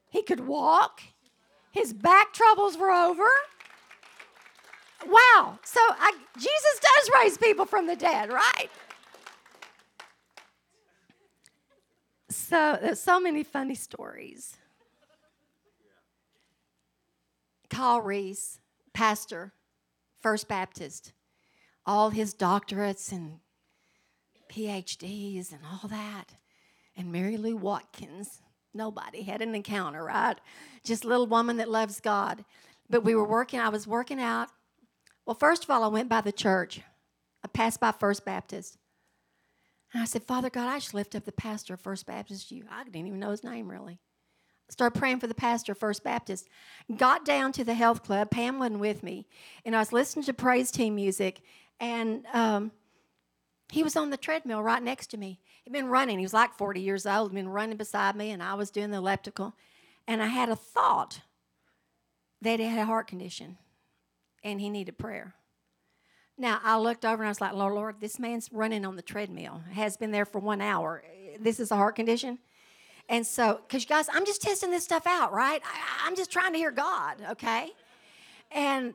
He could walk. His back troubles were over. Wow. So I, Jesus does raise people from the dead, right? So there's so many funny stories. Carl Reese, pastor, First Baptist, all his doctorates and PhDs and all that. And Mary Lou Watkins, nobody had an encounter, right? Just little woman that loves God. But we were working, I was working out. Well, first of all, I went by the church. I passed by First Baptist. And I said, Father God, I just lift up the pastor of First Baptist. You, I didn't even know his name really. Started praying for the pastor of First Baptist. Got down to the health club. Pam wasn't with me, and I was listening to praise team music, and um, he was on the treadmill right next to me. He'd been running. He was like 40 years old. He'd been running beside me, and I was doing the elliptical. And I had a thought that he had a heart condition, and he needed prayer. Now I looked over and I was like, Lord, Lord, this man's running on the treadmill. Has been there for one hour. This is a heart condition. And so, because you guys, I'm just testing this stuff out, right? I, I'm just trying to hear God, okay? And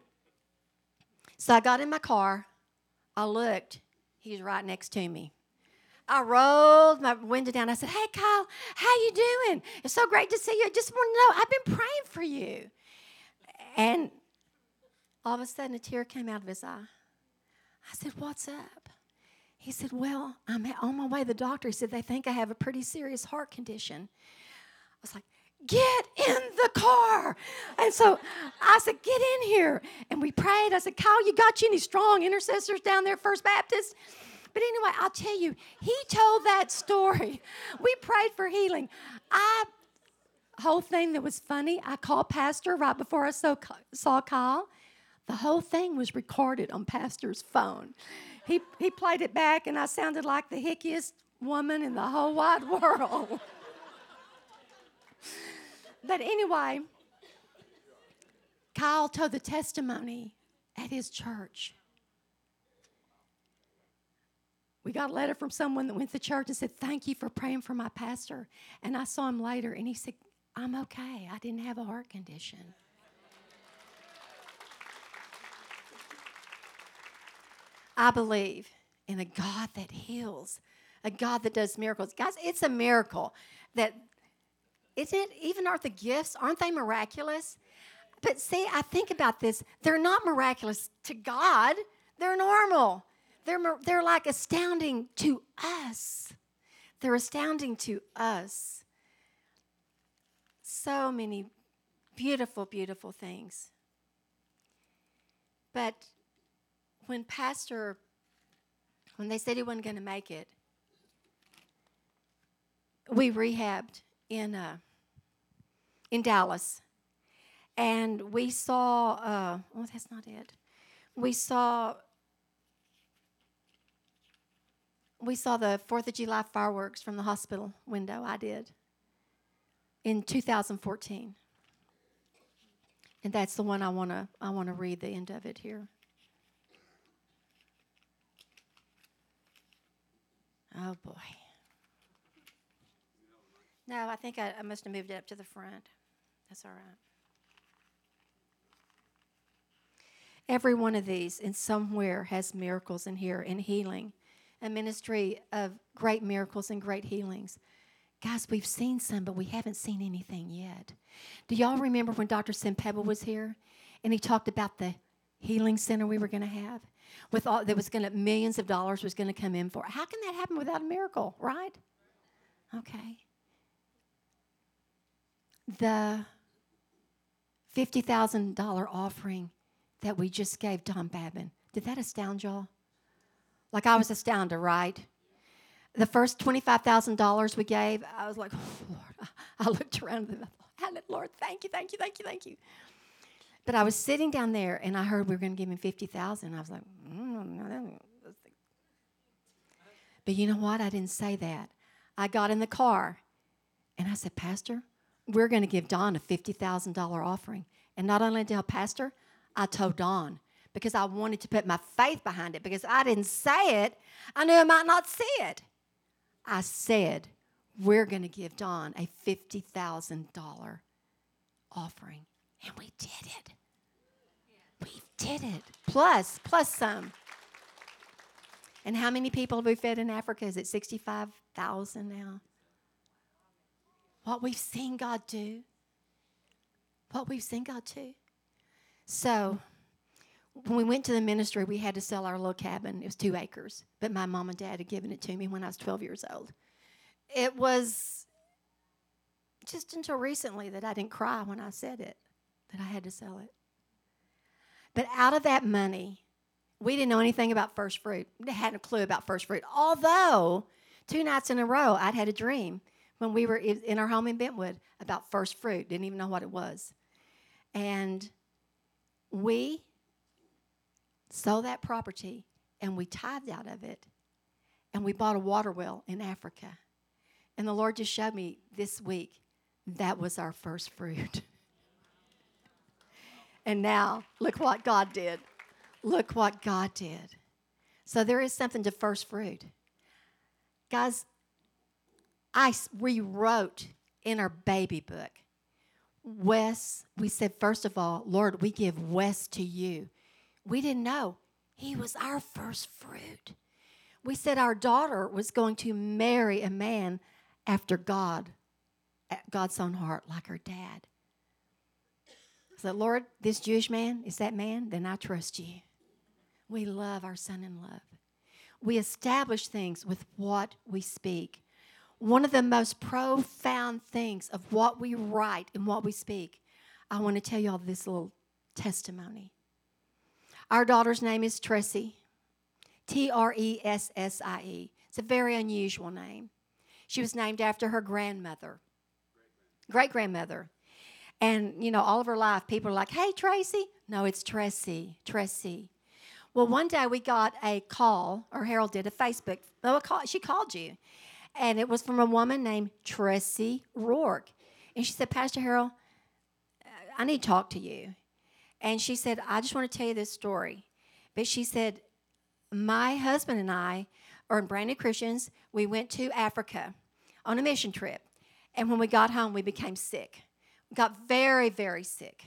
so I got in my car. I looked. He was right next to me. I rolled my window down. I said, "Hey, Kyle, how you doing? It's so great to see you. I just want to know. I've been praying for you." And all of a sudden, a tear came out of his eye. I said, What's up? He said, Well, I'm on my way to the doctor. He said, They think I have a pretty serious heart condition. I was like, Get in the car. And so I said, Get in here. And we prayed. I said, Kyle, you got you any strong intercessors down there, First Baptist? But anyway, I'll tell you, he told that story. We prayed for healing. I whole thing that was funny, I called Pastor right before I saw, saw Kyle. The whole thing was recorded on Pastor's phone. He, he played it back, and I sounded like the hickiest woman in the whole wide world. But anyway, Kyle told the testimony at his church. We got a letter from someone that went to church and said, Thank you for praying for my pastor. And I saw him later, and he said, I'm okay. I didn't have a heart condition. I believe in a God that heals, a God that does miracles. Guys, it's a miracle that isn't it even aren't the gifts, aren't they miraculous? But see, I think about this. They're not miraculous to God. They're normal. They're, they're like astounding to us. They're astounding to us. So many beautiful, beautiful things. But when Pastor, when they said he wasn't going to make it, we rehabbed in uh, in Dallas, and we saw. Uh, oh, that's not it. We saw. We saw the Fourth of July fireworks from the hospital window. I did. In 2014, and that's the one I want to. I want to read the end of it here. Oh boy. No, I think I, I must have moved it up to the front. That's all right. Every one of these in somewhere has miracles in here and healing, a ministry of great miracles and great healings. Guys, we've seen some, but we haven't seen anything yet. Do y'all remember when Dr. Sim Pebble was here and he talked about the healing center we were going to have? with all there was going to millions of dollars was going to come in for. How can that happen without a miracle, right? Okay. The $50,000 offering that we just gave Don Babin, did that astound y'all? Like I was astounded, right? The first $25,000 we gave, I was like, oh, Lord. I looked around and I thought, Lord, thank you, thank you, thank you, thank you. But I was sitting down there and I heard we were going to give him 50000 I was like, mm, but you know what? I didn't say that. I got in the car and I said, Pastor, we're going to give Don a $50,000 offering. And not only did I Pastor, I told Don because I wanted to put my faith behind it because I didn't say it. I knew I might not see it. I said, we're going to give Don a $50,000 offering. And we did it. We did it. Plus, plus some. And how many people have we fed in Africa? Is it 65,000 now? What we've seen God do. What we've seen God do. So, when we went to the ministry, we had to sell our little cabin. It was two acres, but my mom and dad had given it to me when I was 12 years old. It was just until recently that I didn't cry when I said it, that I had to sell it. But out of that money, we didn't know anything about first fruit. We hadn't a clue about first fruit. Although, two nights in a row, I'd had a dream when we were in our home in Bentwood about first fruit. Didn't even know what it was. And we sold that property and we tithed out of it and we bought a water well in Africa. And the Lord just showed me this week that was our first fruit. and now, look what God did. Look what God did. So there is something to first fruit. Guys, I rewrote in our baby book. Wes, we said, first of all, Lord, we give Wes to you. We didn't know he was our first fruit. We said our daughter was going to marry a man after God, God's own heart, like her dad. I said, Lord, this Jewish man is that man, then I trust you. We love our son in love. We establish things with what we speak. One of the most profound things of what we write and what we speak, I want to tell you all this little testimony. Our daughter's name is Tressie, T R E S S I E. It's a very unusual name. She was named after her grandmother, great grandmother. And, you know, all of her life, people are like, hey, Tracy. No, it's Tressie, Tressie. Well, one day we got a call, or Harold did a Facebook. No, call, she called you. And it was from a woman named Tressie Rourke. And she said, Pastor Harold, I need to talk to you. And she said, I just want to tell you this story. But she said, My husband and I are brand new Christians. We went to Africa on a mission trip. And when we got home, we became sick. We got very, very sick.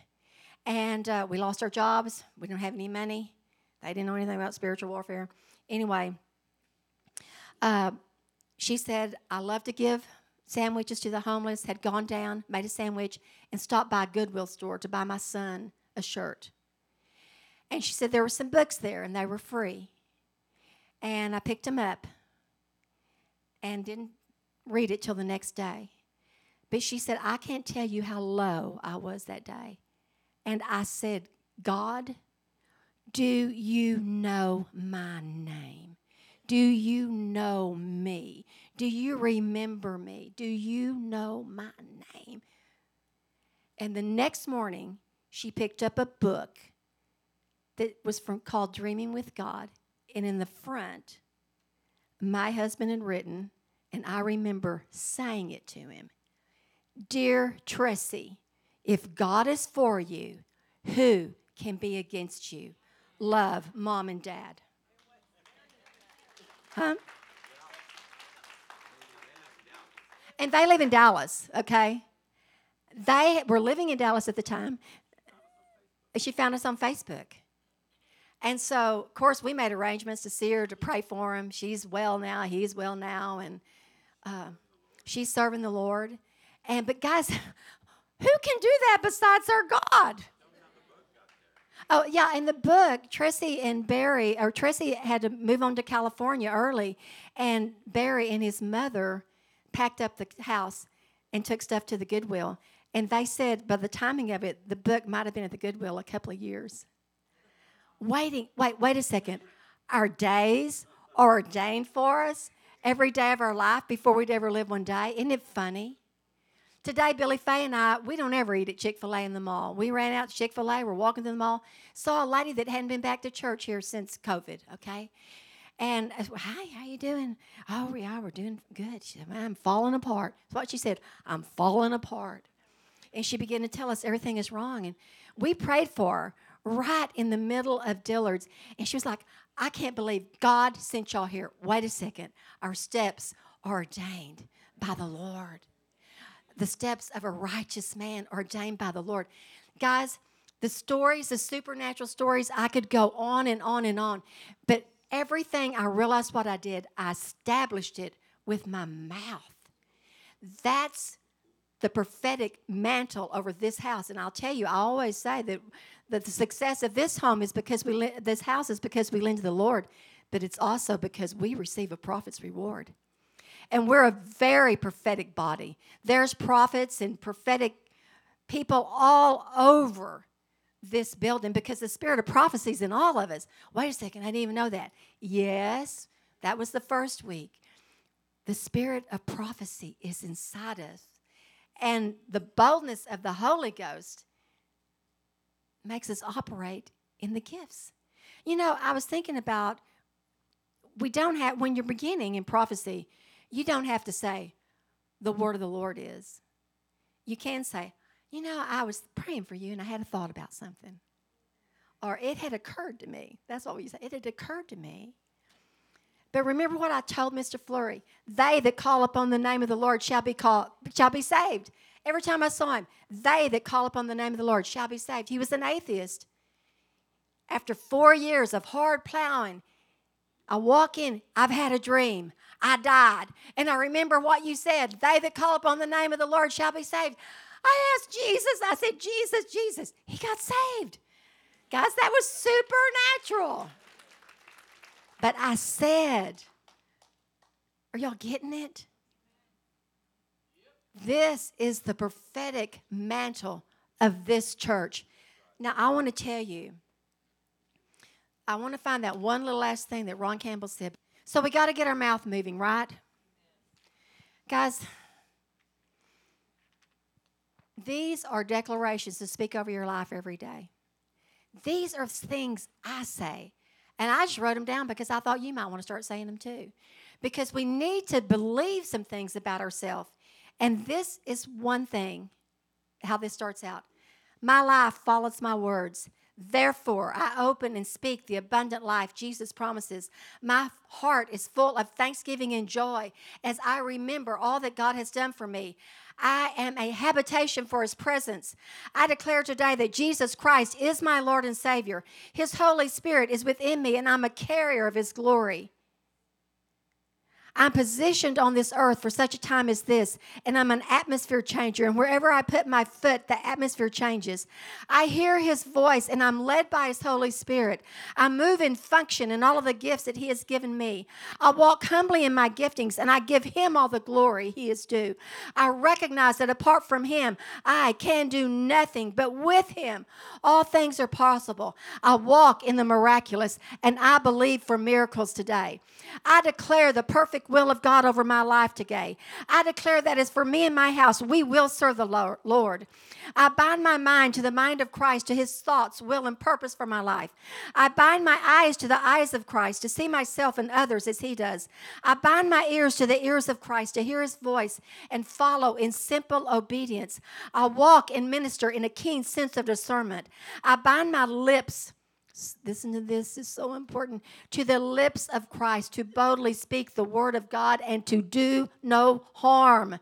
And uh, we lost our jobs. We didn't have any money. They didn't know anything about spiritual warfare. Anyway, uh, she said, I love to give sandwiches to the homeless, had gone down, made a sandwich, and stopped by a Goodwill store to buy my son a shirt. And she said there were some books there and they were free. And I picked them up and didn't read it till the next day. But she said, I can't tell you how low I was that day. And I said, God, do you know my name? Do you know me? Do you remember me? Do you know my name? And the next morning, she picked up a book that was from called Dreaming with God, and in the front, my husband had written, and I remember saying it to him. Dear Tressie, if God is for you, who can be against you? Love, mom and dad. Huh? And they live in Dallas, okay? They were living in Dallas at the time she found us on Facebook. And so, of course, we made arrangements to see her to pray for him. She's well now. He's well now, and uh, she's serving the Lord. And but guys, who can do that besides our God? Oh yeah, in the book, Tressie and Barry, or Tressie had to move on to California early, and Barry and his mother packed up the house and took stuff to the Goodwill. And they said by the timing of it, the book might have been at the Goodwill a couple of years. Waiting, wait, wait a second. Our days are ordained for us every day of our life before we'd ever live one day. Isn't it funny? Today, Billy Fay and I, we don't ever eat at Chick fil A in the mall. We ran out to Chick fil A, we're walking to the mall, saw a lady that hadn't been back to church here since COVID, okay? And I said, hi, how you doing? Oh, yeah, we're doing good. She said, I'm falling apart. That's what she said. I'm falling apart and she began to tell us everything is wrong. And we prayed for her right in the middle of Dillard's. And she was like, I can't believe God sent y'all here. Wait a second. Our steps are ordained by the Lord. The steps of a righteous man ordained by the Lord. Guys, the stories, the supernatural stories, I could go on and on and on. But everything I realized what I did, I established it with my mouth. That's the prophetic mantle over this house. And I'll tell you, I always say that, that the success of this home is because we this house is because we lend to the Lord, but it's also because we receive a prophet's reward. And we're a very prophetic body. There's prophets and prophetic people all over this building because the spirit of prophecy is in all of us. Wait a second, I didn't even know that. Yes, that was the first week. The spirit of prophecy is inside us. And the boldness of the Holy Ghost makes us operate in the gifts. You know, I was thinking about we don't have, when you're beginning in prophecy, you don't have to say, the mm-hmm. word of the Lord is. You can say, you know, I was praying for you and I had a thought about something. Or it had occurred to me. That's what we say. It had occurred to me. But remember what I told Mr. Flurry. They that call upon the name of the Lord shall be called shall be saved. Every time I saw him, they that call upon the name of the Lord shall be saved. He was an atheist. After four years of hard plowing, I walk in, I've had a dream. I died. And I remember what you said. They that call upon the name of the Lord shall be saved. I asked Jesus, I said, Jesus, Jesus. He got saved. Guys, that was supernatural. But I said, Are y'all getting it? This is the prophetic mantle of this church. Now, I want to tell you, I want to find that one little last thing that Ron Campbell said. So we got to get our mouth moving, right? Guys, these are declarations to speak over your life every day. These are things I say. And I just wrote them down because I thought you might want to start saying them too. Because we need to believe some things about ourselves. And this is one thing how this starts out. My life follows my words. Therefore, I open and speak the abundant life Jesus promises. My heart is full of thanksgiving and joy as I remember all that God has done for me. I am a habitation for his presence. I declare today that Jesus Christ is my Lord and Savior. His Holy Spirit is within me, and I'm a carrier of his glory. I'm positioned on this earth for such a time as this, and I'm an atmosphere changer. And wherever I put my foot, the atmosphere changes. I hear His voice, and I'm led by His Holy Spirit. I move and function in all of the gifts that He has given me. I walk humbly in my giftings, and I give Him all the glory He is due. I recognize that apart from Him, I can do nothing, but with Him, all things are possible. I walk in the miraculous, and I believe for miracles today. I declare the perfect perfect will of God over my life today. I declare that as for me and my house, we will serve the Lord. I bind my mind to the mind of Christ, to his thoughts, will, and purpose for my life. I bind my eyes to the eyes of Christ, to see myself and others as he does. I bind my ears to the ears of Christ, to hear his voice and follow in simple obedience. I walk and minister in a keen sense of discernment. I bind my lips listen to this is so important to the lips of Christ to boldly speak the word of God and to do no harm.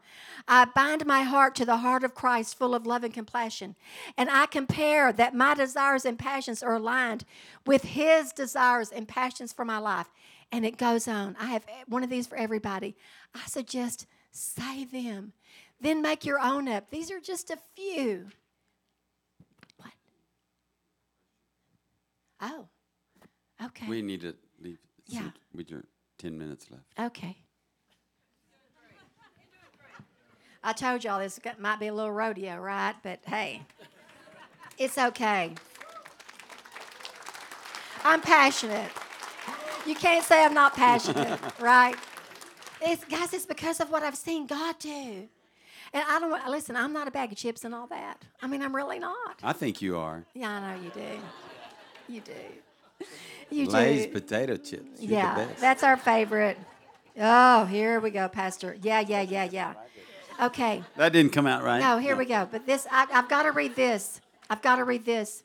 I bind my heart to the heart of Christ full of love and compassion and I compare that my desires and passions are aligned with his desires and passions for my life and it goes on. I have one of these for everybody. I suggest say them. Then make your own up. These are just a few. Oh, okay. We need to leave Yeah. with your 10 minutes left. Okay. I told y'all this might be a little rodeo, right? But hey, it's okay. I'm passionate. You can't say I'm not passionate, right? It's, guys, it's because of what I've seen God do. And I don't listen, I'm not a bag of chips and all that. I mean, I'm really not. I think you are. Yeah, I know you do. You do. You Lay's do. potato chips. You're the yeah, that's our favorite. Oh, here we go, Pastor. Yeah, yeah, yeah, yeah. Okay. That didn't come out right. No, here we go. But this, I, I've got to read this. I've got to read this.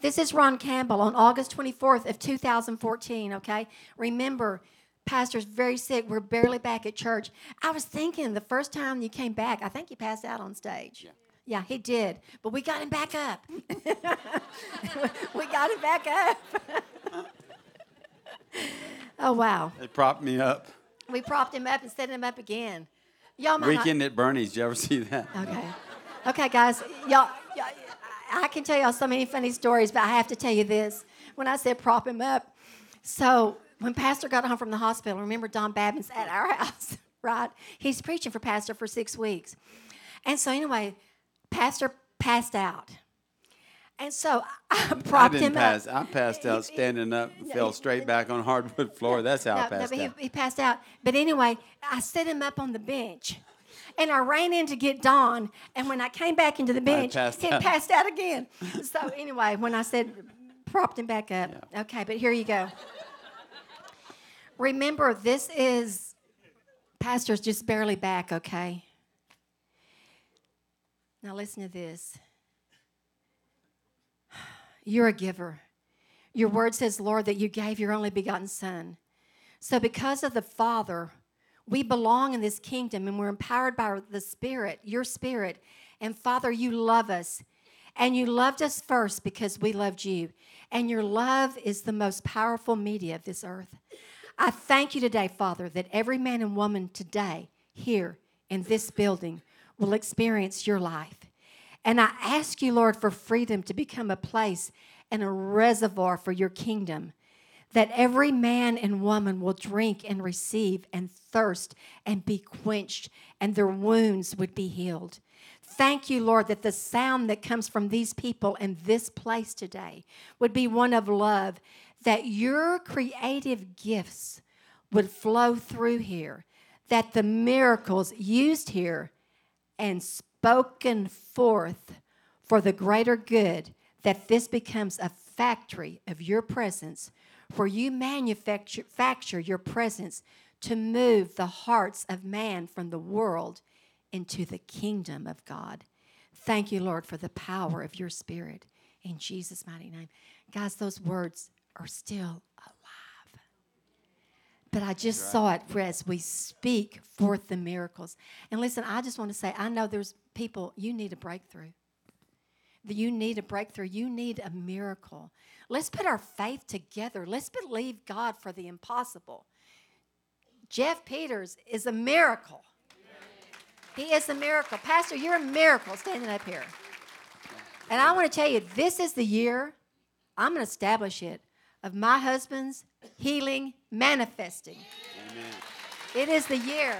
This is Ron Campbell on August 24th of 2014, okay? Remember, pastor's very sick. We're barely back at church. I was thinking the first time you came back, I think you passed out on stage. Yeah. Yeah, he did. But we got him back up. we got him back up. oh, wow. They propped me up. We propped him up and set him up again. Y'all might not- Weekend at Bernie's. Did you ever see that? Okay. Okay, guys. Y'all, y'all, I can tell y'all so many funny stories, but I have to tell you this. When I said prop him up, so when Pastor got home from the hospital, remember Don Babbins at our house, right? He's preaching for Pastor for six weeks. And so, anyway, Pastor passed out. And so I I propped didn't him pass. up. I passed out standing up and fell straight back on hardwood floor. That's how I No, no, passed but out. he passed out. But anyway, I set him up on the bench. And I ran in to get Don. And when I came back into the bench, passed he out. passed out again. So anyway, when I said propped him back up. Okay, but here you go. Remember, this is Pastor's just barely back, okay? Now listen to this. You're a giver. Your word says, Lord, that you gave your only begotten Son. So, because of the Father, we belong in this kingdom and we're empowered by the Spirit, your Spirit. And Father, you love us. And you loved us first because we loved you. And your love is the most powerful media of this earth. I thank you today, Father, that every man and woman today here in this building will experience your life. And I ask you, Lord, for freedom to become a place and a reservoir for your kingdom, that every man and woman will drink and receive and thirst and be quenched, and their wounds would be healed. Thank you, Lord, that the sound that comes from these people in this place today would be one of love, that your creative gifts would flow through here, that the miracles used here and spoken forth for the greater good, that this becomes a factory of your presence where you manufacture your presence to move the hearts of man from the world into the kingdom of God. Thank you, Lord, for the power of your spirit. In Jesus' mighty name. Guys, those words are still. But I just saw it as we speak forth the miracles. And listen, I just want to say, I know there's people, you need a breakthrough. You need a breakthrough. You need a miracle. Let's put our faith together. Let's believe God for the impossible. Jeff Peters is a miracle. He is a miracle. Pastor, you're a miracle standing up here. And I want to tell you, this is the year, I'm going to establish it, of my husband's healing manifesting. It is the year.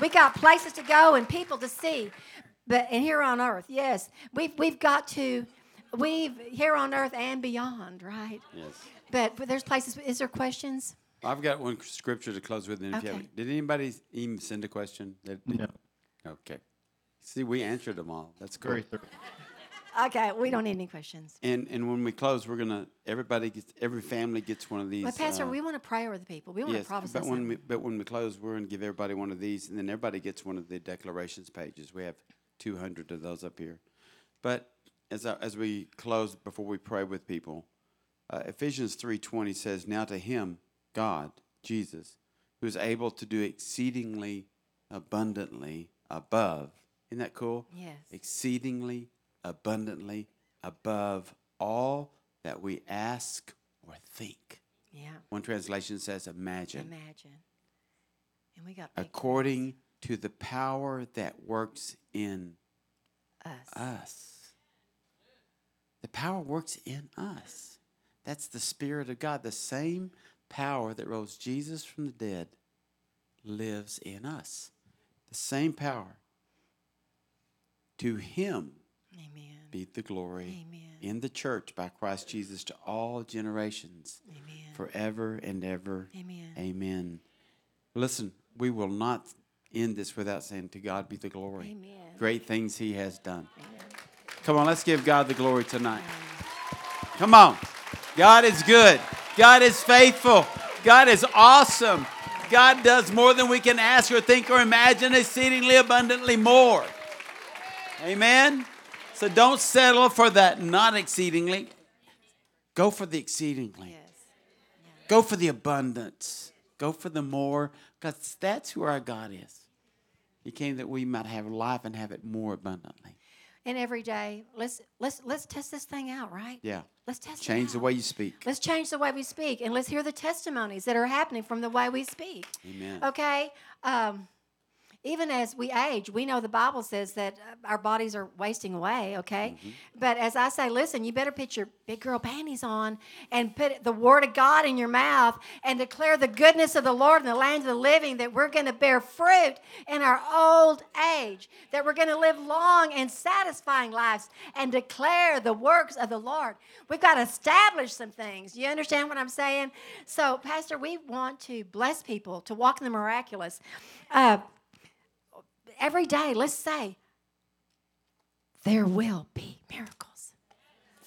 We got places to go and people to see. But and here on earth, yes. We've we've got to we've here on earth and beyond, right? Yes. But, but there's places is there questions? I've got one scripture to close with. And if Okay. have, did anybody even send a question? That- No. Okay. See, we answered them all. That's Very great. Okay, we don't need any questions. And and when we close, we're gonna everybody gets every family gets one of these. But Pastor, uh, we want to pray over the people. We want yes, to prophesy. but when we but when we close, we're gonna give everybody one of these, and then everybody gets one of the declarations pages. We have two hundred of those up here. But as I, as we close, before we pray with people, uh, Ephesians three twenty says, "Now to Him, God, Jesus, who is able to do exceedingly abundantly above." Isn't that cool? Yes. Exceedingly abundantly above all that we ask or think. yeah, One translation says, imagine. imagine. And we got According to the power that works in us. us. The power works in us. That's the Spirit of God. The same power that rose Jesus from the dead lives in us. The same power. To Him Amen. be the glory Amen. in the church by Christ Jesus to all generations, Amen. forever and ever. Amen. Amen. Listen, we will not end this without saying, To God be the glory. Amen. Great things He has done. Come on, let's give God the glory tonight. Come on. God is good. God is faithful. God is awesome. God does more than we can ask or think or imagine, exceedingly abundantly more. Amen. So don't settle for that not exceedingly. Go for the exceedingly. Yes. Go for the abundance. Go for the more, because that's who our God is. He came that we might have life and have it more abundantly. And every day, let's let's let's test this thing out, right? Yeah. Let's test it Change the way you speak. Let's change the way we speak, and let's hear the testimonies that are happening from the way we speak. Amen. Okay. Um, even as we age, we know the Bible says that uh, our bodies are wasting away, okay? Mm-hmm. But as I say, listen, you better put your big girl panties on and put the word of God in your mouth and declare the goodness of the Lord in the land of the living, that we're going to bear fruit in our old age, that we're going to live long and satisfying lives and declare the works of the Lord. We've got to establish some things. You understand what I'm saying? So, Pastor, we want to bless people to walk in the miraculous. Uh, every day, let's say, there will be miracles.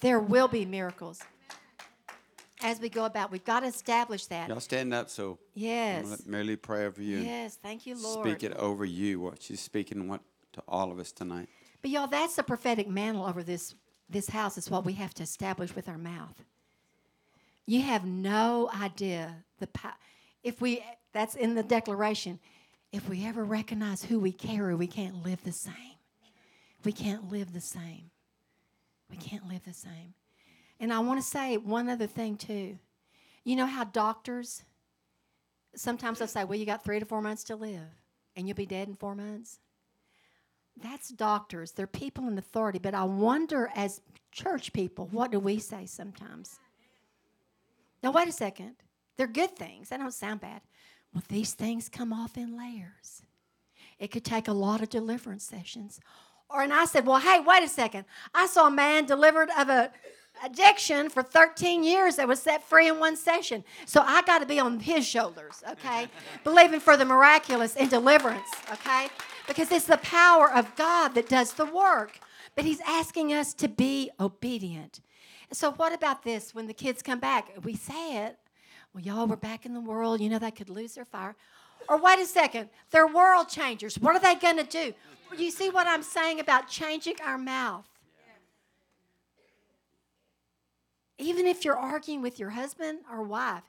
There will be miracles. As we go about, we've got to establish that. Y'all stand up so Yes. let Mary Lee pray over you. Yes. Thank you, Lord. Speak it over you. What she's speaking what to all of us tonight. But y'all, that's the prophetic mantle over this this house. Is what we have to establish with our mouth. You have no idea the power. If we, that's in the declaration. If we ever recognize who we carry, we can't live the same. We can't live the same. We can't live the same. And I want to say one other thing too. You know how doctors sometimes they'll say, "Well, you got three to four months to live, and you'll be dead in four months." That's doctors. They're people in authority. But I wonder, as church people, what do we say sometimes? Now, wait a second. They're good things. They don't sound bad. Well, these things come off in layers. It could take a lot of deliverance sessions. Or, and I said, well, hey, wait a second. I saw a man delivered of a addiction for 13 years that was set free in one session. So I got to be on his shoulders, okay? Believing for the miraculous and deliverance, okay? Because it's the power of God that does the work. But he's asking us to be obedient. So what about this when the kids come back? We say it, well, y'all were back in the world, you know they could lose their fire. Or wait a second, they're world changers. What are they going to do? You see what I'm saying about changing our mouth? Even if you're arguing with your husband or wife,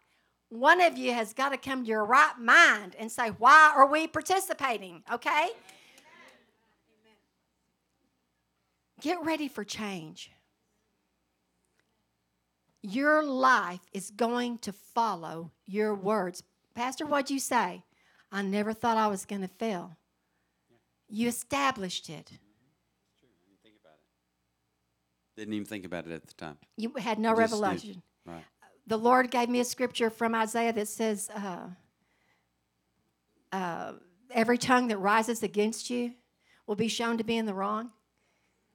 one of you has got to come to your right mind and say, Why are we participating? Okay? Get ready for change. Your life is going to follow your words. Pastor, what'd you say? I never thought I was going to fail. You established it. Didn't even think about it at the time. You had no Just revelation. Right. The Lord gave me a scripture from Isaiah that says, uh, uh, Every tongue that rises against you will be shown to be in the wrong,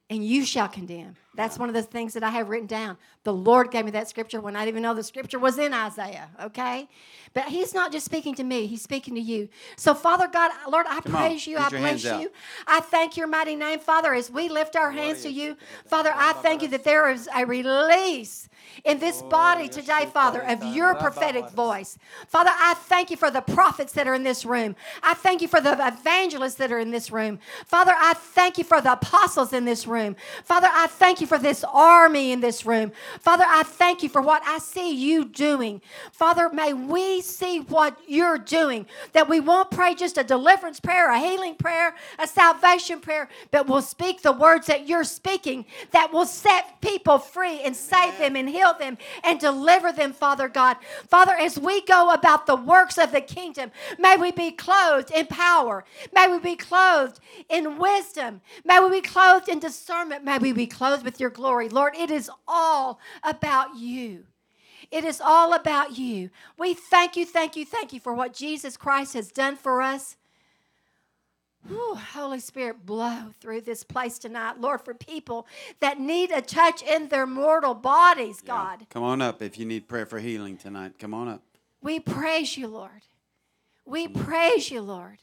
and you shall condemn. That's one of the things that I have written down. The Lord gave me that scripture when I didn't even know the scripture was in Isaiah, okay? But He's not just speaking to me, He's speaking to you. So, Father God, Lord, I Come on, praise you, get I hands bless out. you. I thank your mighty name, Father, as we lift our hands to you. Father, I thank you that there is a release in this body today, Father, of your prophetic voice. Father, I thank you for the prophets that are in this room. I thank you for the evangelists that are in this room. Father, I thank you for the apostles in this room. Father, I thank you for this army in this room. Father, I thank you for what I see you doing. Father, may we see what you're doing, that we won't pray just a deliverance prayer, a healing prayer, a salvation prayer, but we'll speak the words that you're speaking that will set people free and save them and heal them and deliver them, Father God. Father, as we go about the works of the kingdom, may we be clothed in power. May we be clothed in wisdom. May we be clothed in discernment. May we be clothed with your glory. Lord, it is all about you. It is all about you. We thank you, thank you, thank you for what Jesus Christ has done for us. Whew, Holy Spirit, blow through this place tonight, Lord, for people that need a touch in their mortal bodies, Yeah. God. Come on up if you need prayer for healing tonight. Come on up. We praise you, Lord. We praise you, Lord.